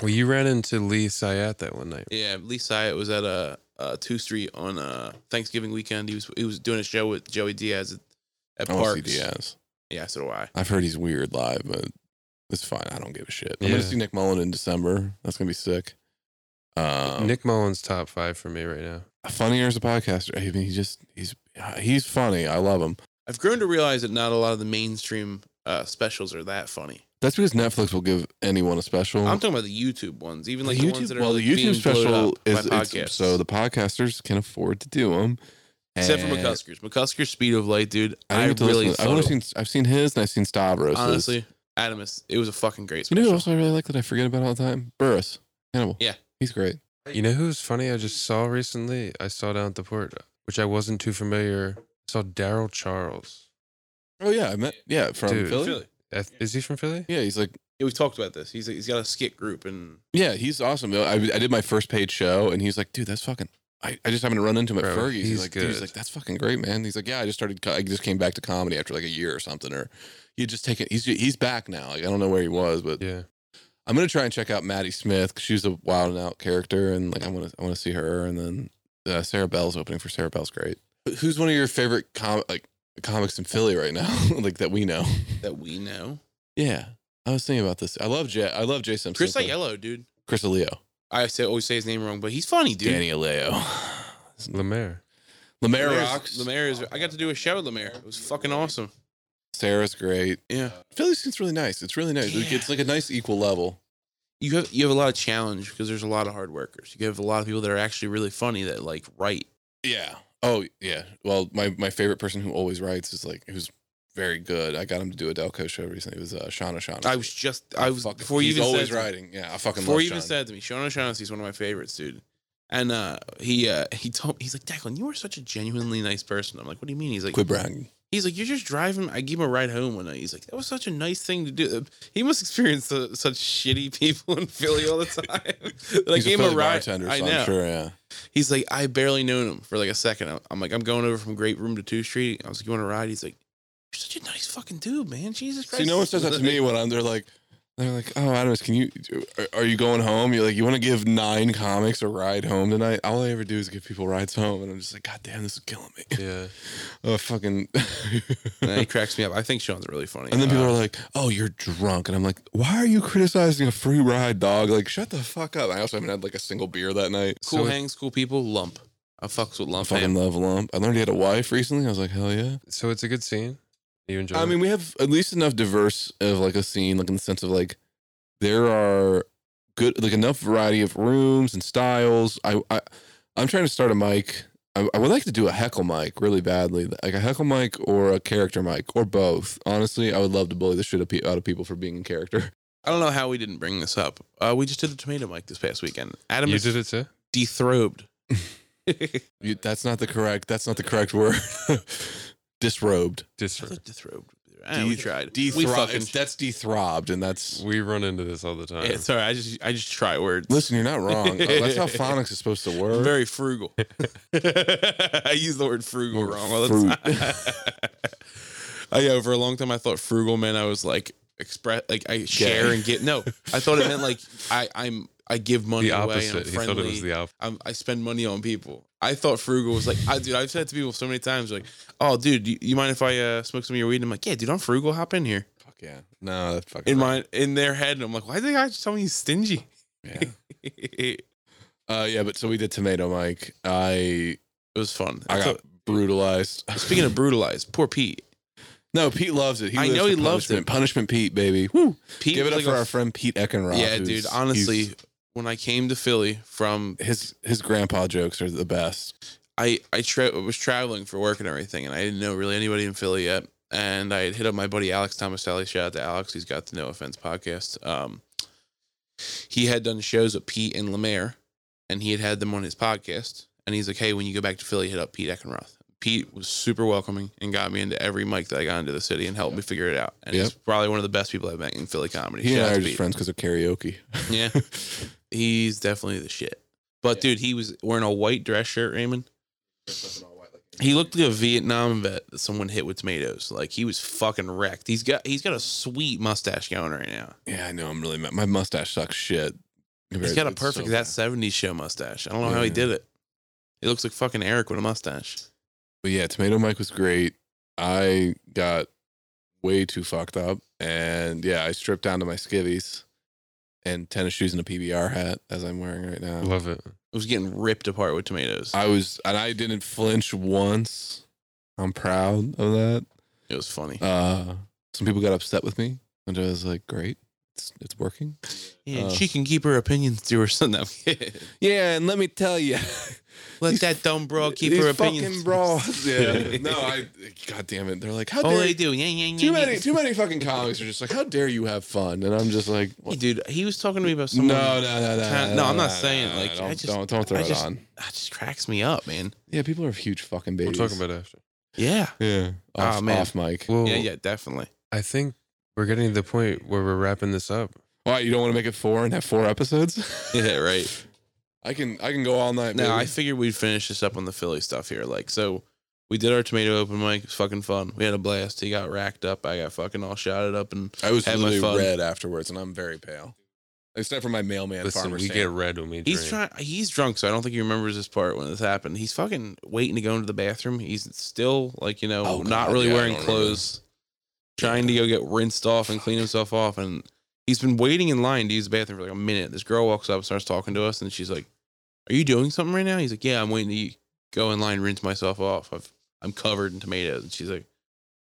Well, you ran into Lee Syatt that one night. yeah, Lee Syatt was at a, uh Two Street on a Thanksgiving weekend. He was he was doing a show with Joey Diaz at, at I want to see Parks. Diaz. Yeah, so do I. I've heard he's weird live, but it's fine. I don't give a shit. I'm gonna see Nick Mullen in December. That's gonna be sick. Um, Nick Mullen's top five for me right now. funnier as a podcaster. I mean, he just he's he's funny. I love him. I've grown to realize that not a lot of the mainstream uh, specials are that funny. That's because Netflix will give anyone a special. I'm talking about the YouTube ones, even like the the, ones that are well, like, the YouTube being special is it's- so the podcasters can afford to do them. except for McCusker's. McCusker's Speed of Light, dude. I, I, didn't really I've only seen I've seen his and I've seen Stavros. honestly, Adomas. It was a fucking great you know special. who else I really like that I forget about all the time? Burris Hannibal. Yeah. He's great. You know who's funny? I just saw recently. I saw down at the port, which I wasn't too familiar. I saw Daryl Charles. Oh yeah, I met yeah from Dude. Philly. Philly. Is he from Philly? Yeah, he's like Yeah, we've talked about this. He's he's got a skit group and yeah, he's awesome. I, I did my first paid show and he's like, dude, that's fucking. I, I just happened to run into him at Bro, Fergie's. He's, he's like, dude, he's like, that's fucking great, man. He's like, yeah, I just started. I just came back to comedy after like a year or something, or he had just taken. He's he's back now. Like I don't know where he was, but Yeah. I'm gonna try and check out Maddie Smith because she's a wild and out character, and like I want to I want to see her. And then uh, Sarah Bell's opening for Sarah Bell's great. Who's one of your favorite com- like comics in Philly right now, *laughs* like that we know? that we know. Yeah, I was thinking about this. I love Jay. I love Jay Simpson. Chris so- Aiello, dude. Chris Aleo, I say always say his name wrong, but he's funny, dude. Danny Aleo, Lemaire. Lemaire rocks. Lemaire is. I got to do a show with Lemaire. It was fucking awesome. Sarah's great. Yeah. Philly scene's really nice. It's really nice. Yeah. It's like a nice equal level. You have you have a lot of challenge because there's a lot of hard workers. You have a lot of people that are actually really funny that like write. Yeah. Oh yeah. Well, my my favorite person who always writes is like who's very good. I got him to do a Delco show recently. It was uh, Sean O'Shaughnessy. I was just I was Fucking- before you he's even always said to me- writing. Yeah, I fucking before you even Sean. said to me, Sean O'Shaughnessy is one of my favorites, dude. And uh, he uh, he told me he's like Declan, you are such a genuinely nice person. I'm like, what do you mean? He's like, Quit bragging. He's like, you're just driving. I gave him a ride home one night. He's like, that was such a nice thing to do. He must experience uh, such shitty *laughs* people in Philly all the *laughs* time. *laughs* I He's gave a him a ride. bartender, I so know. I'm sure. Yeah. He's like, I barely known him for like a second. I'm- like, I'm going over from Great Room to Two Street. I was like, you want to ride? He's like, you're such a nice fucking dude, man. Jesus Christ. See, no one says that to me when I'm. They're like, they're like, oh, Adams, can you? Are, are you going home? You're like, you want to give nine comics a ride home tonight? All I ever do is give people rides home, and I'm just like, God damn, this is killing me. Yeah. *laughs* Oh, fucking. He *laughs* cracks me up. I think Sean's really funny. And then people Uh, are like, "Oh, you're drunk," and I'm like, "Why are you criticizing a free ride, dog? Like, shut the fuck up." I also haven't had like a single beer that night. cool So- hangs, cool people, lump. I fucks with I lump. fucking fam. love Lump. I learned he had a wife recently. I was like, "Hell yeah!" So it's a good scene. You enjoy I it? mean, we have at least enough diverse of like a scene, like in the sense of like there are good, like enough variety of rooms and styles. I, I I'm trying to start a mic. I, I would like to do a heckle mic really badly, like a heckle mic or a character mic or both. Honestly, I would love to bully the shit out of out of people for being in character. *laughs* I don't know how we didn't bring this up. Uh, we just did the tomato mic this past weekend. Adam you is did it too? dethrobed. *laughs* You, that's not the correct. That's not the correct word. *laughs* Disrobed. Disrobed. Just thought dethrobed. would be the Eh, we De- tried. Dethro- we fucking. it's- that's dethrobbed, and that's. We run into this all the time. Yeah, sorry, I just I just try words. Listen, you're not wrong. Oh, that's how *laughs* phonics is supposed to I'm work. very frugal. *laughs* I use the word frugal Word wrong all the fruit. time. I *laughs* yeah, for a long time I thought frugal meant I was like express like I share and get. No, I thought it meant like I I'm I give money the away. And opposite. I'm He thought it was the opposite. I'm, I spend money on people. I thought frugal was like, I dude. I've said to people so many times, like, "Oh, dude, you, you mind if I uh, smoke some of your weed?" And I'm like, "Yeah, dude, I'm frugal. Hop in here." Fuck yeah. No, that's fucking. In right. my in their head, and I'm like, "Why did they guys tell me he's stingy?" Yeah. *laughs* Uh, yeah, but so we did Tomato Mic. I it was fun. I got brutalized. Speaking of *laughs* brutalized, poor Pete. no, Pete loves it. He I know he loves punishment. it. Punishment Pete, baby. Woo. Pete Give it up like for a our friend Pete Eckenroth. Yeah, dude. Honestly, when I came to Philly from, his his grandpa jokes are the best. I I tra- was traveling for work and everything, and I didn't know really anybody in Philly yet. And I had hit up my buddy Alex Tomaselli. Shout out to Alex. He's got the No Offense podcast. Um, he had done shows with Pete and Lemaire, and he had had them on his podcast. And he's like, "Hey, when you go back to Philly, hit up Pete Eckenroth." Pete was super welcoming and got me into every mic that I got into the city and helped me figure it out. And he's probably one of the best people I've met in Philly comedy. He and I are just Pete. friends because of karaoke. Yeah. *laughs* He's definitely the shit. But Yeah. dude, he was wearing a white dress shirt, Raymond. He looked like a Vietnam vet that someone hit with tomatoes. Like he was fucking wrecked. He's got he's got a sweet mustache going right now. yeah, I know. I'm really mad. My mustache sucks shit. He's got a perfect so that '70s show mustache. I don't know how he did it. He looks like fucking Eric with a mustache. But yeah, Tomato Mic was great. I got way too fucked up, and yeah, I stripped down to my skivvies and tennis shoes and a PBR hat as I'm wearing right now. Love it. It was getting ripped apart with tomatoes. I was, and I didn't flinch once. I'm proud of that. it was funny. Uh, some people got upset with me, and I was like, "Great, it's it's working." yeah, uh, she can keep her opinions to herself. *laughs* No. Yeah, and let me tell you, Let that dumb bro keep her opinions. fucking bras. *laughs* Yeah, *laughs* no, I. God damn it, they're like, "How Oh, dare they you?" do. Yeah, yeah, yeah, Too many, too many fucking comics are just like, "How dare you have fun?" And I'm just like, Hey, dude, he was talking to me about no, someone. no, no, no, Kinda- no, I'm not no, saying, no, like, don't, I just- don't, don't throw I it just- on. That just cracks me up, man. Yeah, people are huge fucking babies. We'll talk about it after. Yeah. Yeah, off, Oh, man. off mic. Well, Yeah, yeah, definitely. I think we're getting to the point where we're wrapping this up. Why you don't want to make it four and have four episodes? *laughs* Yeah, right. I can, I can go all night. Now, I figured we'd finish this up on the Philly stuff here. Like, so we did our tomato open mic. It was fucking fun. We had a blast. He got racked up. I got fucking all shouted up. And I was had my really fun. red afterwards, and I'm very pale. Except for my mailman Listen, farmer we Sam. get red when we he's drink. trying, he's drunk. So I don't think he remembers this part when this happened. He's fucking waiting to go into the bathroom. He's still, like, you know, Oh, not God, really yeah, I wearing don't remember. clothes, trying to go get rinsed off and clean himself off. And he's been waiting in line to use the bathroom for like a minute. This girl walks up, starts talking to us, and she's like, Are you doing something right now? He's like, Yeah, I'm waiting to go in line, rinse myself off. I've, I'm covered in tomatoes. And she's like,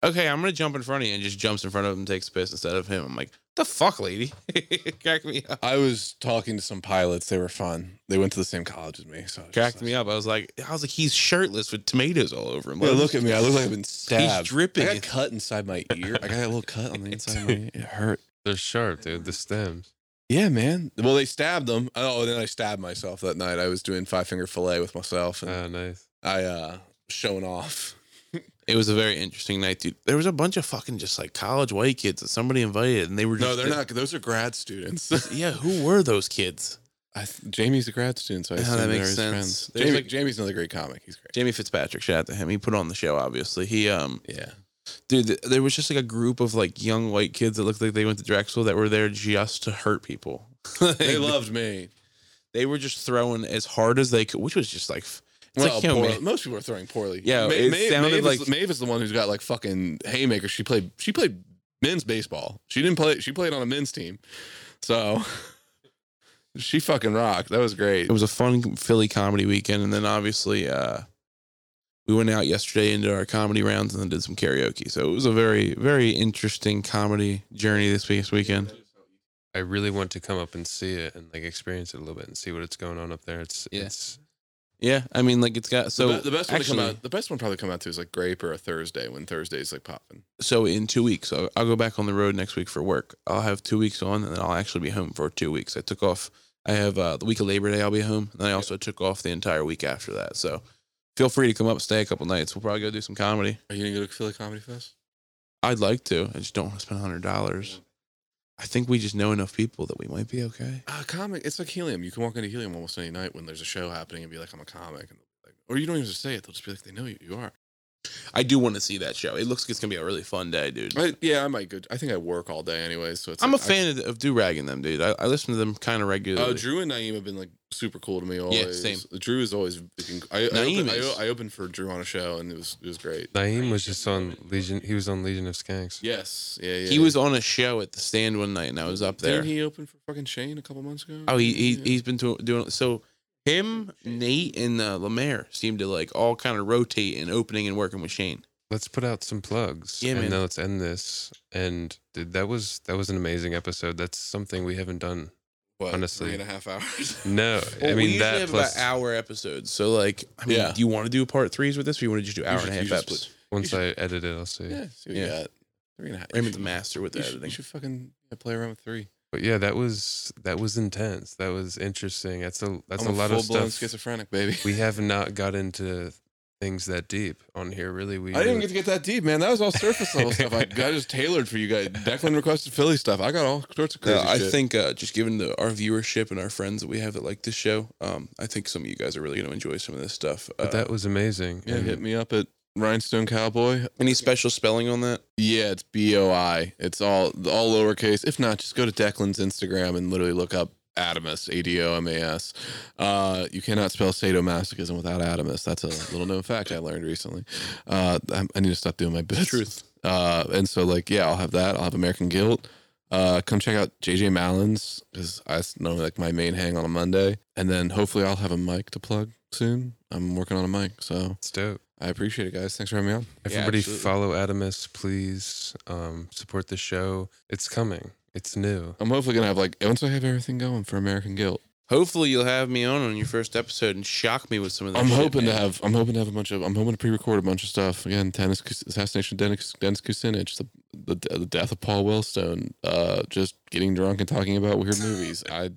Okay, I'm gonna jump in front of you and just jumps in front of him and takes a piss instead of him. I'm like, the fuck, lady? *laughs* Cracked me up. I was talking to some pilots. They were fun. They went to the same college as me. So I just Cracked me up. I was like, I was like, he's shirtless with tomatoes all over him. Yeah, look at me. I look like I've been stabbed. He's dripping. I got cut inside my ear. I got a little cut on the inside of my *laughs* ear. It hurt. They're sharp, dude. The stems. Yeah, man. Well, they stabbed them. Oh, then I stabbed myself that night. I was doing five finger fillet with myself, and Ah, nice. I uh showing off. It was a very interesting night, dude. There was a bunch of fucking just like college white kids that somebody invited, and they were just, No, they're not. Those are grad students. Yeah, who were those kids? I th- Jamie's a grad student, so I assume that they're makes his sense. friends. There's Jamie, like- Jamie's another great comic. He's great. Jamie Fitzpatrick, shout out to him. He put on the show, obviously. He, um, Yeah. dude, th- there was just like a group of like young white kids that looked like they went to Drexel that were there just to hurt people. *laughs* They loved me. They were just throwing as hard as they could, which was just like, it's Well, like, yo, poor- man, most people are throwing poorly. Yeah, Ma- it Maeve, sounded Maeve is, like- Maeve is the one who's got like fucking haymakers. She played. She played men's baseball. She didn't play. She played on a men's team. So *laughs* she fucking rocked. That was great. it was a fun Philly comedy weekend, and then obviously uh, we went out yesterday into our comedy rounds and then did some karaoke. So it was a very very interesting comedy journey this week, this weekend. I really want to come up and see it and like experience it a little bit and see what it's going on up there. It's Yeah. it's Yeah, I mean, like it's got so the, be- the best one to come out. The best one probably come out to is like grape or a Thursday when Thursday's like popping. So in two weeks, so I'll go back on the road next week for work. I'll have two weeks on, and then I'll actually be home for two weeks. I took off. I have uh, the week of Labor Day. I'll be home, and I also took off the entire week after that. So feel free to come up, stay a couple nights. We'll probably go do some comedy. Are you gonna go to Philly Comedy Fest? I'd like to. I just don't want to spend hundred dollars. I think we just know enough people that we might be okay. Uh, comic, it's like Helium. You can walk into Helium almost any night when there's a show happening and be like, "I'm a comic," and like, or you don't even have to say it. They'll just be like, "They know you. You are." I do want to see that show. It looks like it's gonna be a really fun day, dude. I, yeah, I might go. I think I work all day anyway, so it's. I'm a like, I- fan of, of do ragging them, dude. I, I listen to them kind of regularly. Uh, Drew and Naeem have been like super cool to me always. same. Drew is always. freaking- I, I, opened, is. I opened for Drew on a show and it was it was great. Naeem was just on Legion. He was on Legion of Skanks. Yes, yeah, yeah. He was on a show at the stand one night, and I was up there. Didn't he open for fucking Shane a couple months ago? Oh, he, he Yeah. he's been to, doing so. Him, Nate, and uh, Lemaire seem to like all kind of rotate and opening and working with Shane. Let's put out some plugs. Yeah, and man. then let's end this. And dude, that was that was an amazing episode. That's something we haven't done. What, honestly. three and a half hours. *laughs* No, *laughs* Well, I mean usually that have plus about hour episodes. So like, I mean, Yeah. do you want to do part threes with this, or you want to just do hour should- and a half should episodes? once I edit it, I'll see. yeah, see what Yeah. you got. Three and a half. Raymond's You a master with should- the you should, editing. you should fucking play around with three. But yeah, that was that was intense. That was interesting. That's a that's I'm a lot full of blown stuff. schizophrenic, baby. We *laughs* have not got into things that deep on here. Really, we I didn't even get to get that deep, man. That was all surface level stuff. I, got just tailored for you guys. Declan requested Philly stuff. I got all sorts of crazy Yeah, I shit. think uh, just given the, our viewership and our friends that we have that like this show, um, I think some of you guys are really going to enjoy some of this stuff. Uh, But that was amazing. Yeah, and hit me up at Rhinestone Cowboy. any special spelling on that? Yeah, it's B O I. It's all all lowercase. If not, just go to Declan's Instagram and literally look up Adomas, A D O M A S. Uh, you cannot spell sadomasochism without Adomas. That's a little known fact I learned recently. Uh, I, I need to stop doing my bits. Truth. Uh, and so like, yeah, I'll have that. I'll have American Guilt. Uh, come check out JJ Mallon's because I know like my main hang on a Monday, and then hopefully I'll have a mic to plug soon. I'm working on a mic, so It's dope. I appreciate it, guys. Thanks for having me on. Everybody absolutely. follow Adomas, please. Um, support the show. It's coming. It's new. I'm hopefully gonna have like once I have everything going for American Guilt. Hopefully, you'll have me on on your first episode and shock me with some of that. I'm shit, hoping to have. I'm hoping to have a bunch of. I'm hoping to pre-record a bunch of stuff again. Tennis assassination, Dennis, Dennis Kucinich, the, the the death of Paul Wellstone. Uh, just getting drunk and talking about weird movies. I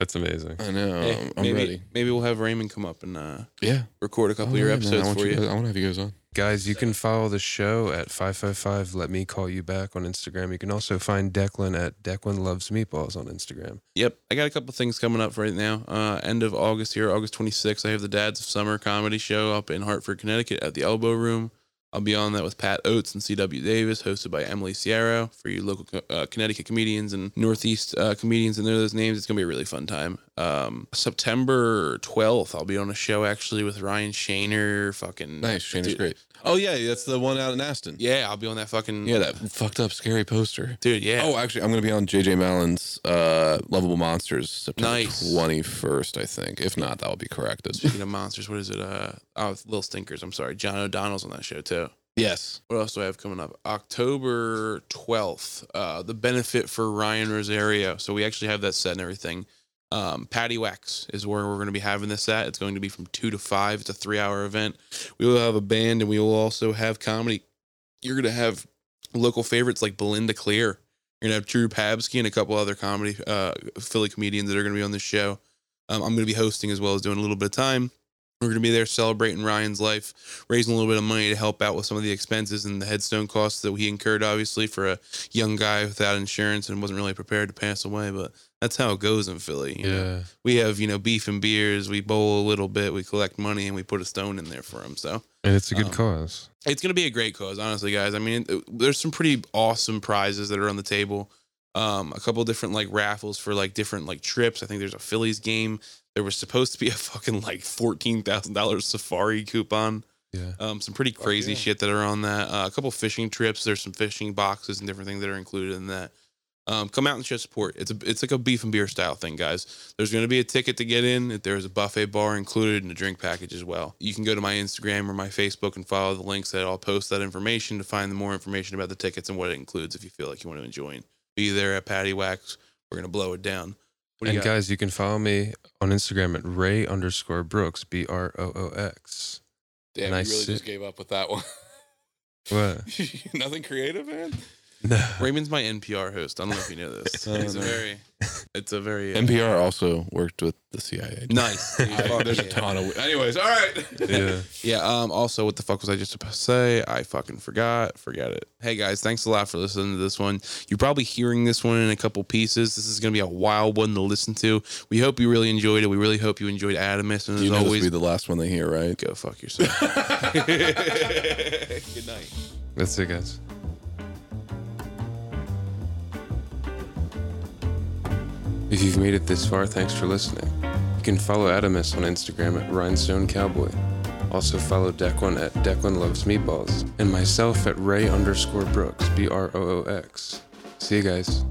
That's amazing. I know. Hey, I'm, I'm maybe, ready. Maybe we'll have Raymond come up and uh, Yeah. record a couple Oh, of your yeah, man, I episodes want for you. guys- I want to have you guys on. Guys, you can follow the show at 555 Let Me Call You Back on Instagram. You can also find Declan at Declan Loves Meatballs on Instagram. Yep, I got a couple things coming up right now. Uh, end of August here, August 26th, I have the Dads of Summer comedy show up in Hartford, Connecticut at the Elbow Room. I'll be on that with Pat Oates and C.W. Davis, hosted by Emily Sierra for you local uh, Connecticut comedians and Northeast uh, comedians and know those names. It's gonna be a really fun time. Um, September 12th, I'll be on a show actually with Ryan Shaner. Fucking Nice. Shane is dude, great. Oh yeah, that's the one out in Aston. Yeah, I'll be on that fucking Yeah, that fucked up scary poster. dude. Yeah, Oh, actually, I'm going to be on JJ Mallon's uh, Lovable Monsters September Nice. 21st, I think. If not, that will be corrected. Speaking of monsters, what is it? Uh, oh, Little Stinkers. I'm sorry, John O'Donnell's on that show too. yes. What else do I have coming up? October 12th, uh, the benefit for Ryan Rosario. So we actually have that set and everything. Um, Paddy Whacks is where we're going to be having this at. It's going to be from 2 to 5. It's a three hour event. We will have a band and we will also have comedy. You're going to have local favorites like Belinda Clear. You're going to have Drew Pabsky and a couple other comedy, uh, Philly comedians that are going to be on this show. Um, I'm going to be hosting as well as doing a little bit of time. We're going to be there celebrating Ryan's life, raising a little bit of money to help out with some of the expenses and the headstone costs that he incurred, obviously, for a young guy without insurance and wasn't really prepared to pass away. But that's how it goes in Philly. you know. Yeah. We have, you know, beef and beers. We bowl a little bit. We collect money and we put a stone in there for him. So And it's a good Um, cause. it's going to be a great cause, honestly, guys. I mean, it- there's some pretty awesome prizes that are on the table. Um, a couple different like raffles for like different like trips. I think there's a Phillies game. There was supposed to be a fucking like fourteen thousand dollars safari coupon. Yeah. Um, some pretty crazy yeah. shit that are on that. Uh, a couple fishing trips. There's some fishing boxes and different things that are included in that. Um, come out and show support. It's a it's like a beef and beer style thing, guys. There's going to be a ticket to get in. There's a buffet bar included and a drink package as well. You can go to my Instagram or my Facebook and follow the links that I'll post that information to find the more information about the tickets and what it includes if you feel like you want to join. Be there at Paddy Whacks. We're gonna blow it down. What do And you got? guys, you can follow me on Instagram at Ray underscore Brooks, B R O O X. Damn, Nice you really sit- just gave up with that one. *laughs* What? *laughs* Nothing creative, man. No. *laughs* Raymond's my NPR host. I don't know if you know this. *laughs* He's a very It's a very NPR also worked with the CIA. nice. dude. *laughs* Fuck There's a ton of. Anyways, all right. Yeah. Yeah. Um. Also, what the fuck was I just supposed to say? I fucking forgot. Forget it. Hey guys, thanks a lot for listening to this one. You're probably hearing this one in a couple pieces. This is gonna be a wild one to listen to. We hope you really enjoyed it. We really hope you enjoyed Adomas. And as You know this will always, be the last one they hear, right? go fuck yourself. Good night. That's it, guys. If you've made it this far, thanks for listening. You can follow Adomas on Instagram at Rhinestone Cowboy. Also follow Declan at Declan Loves Meatballs. And myself at Ray underscore Brooks, B R O O X. See you guys.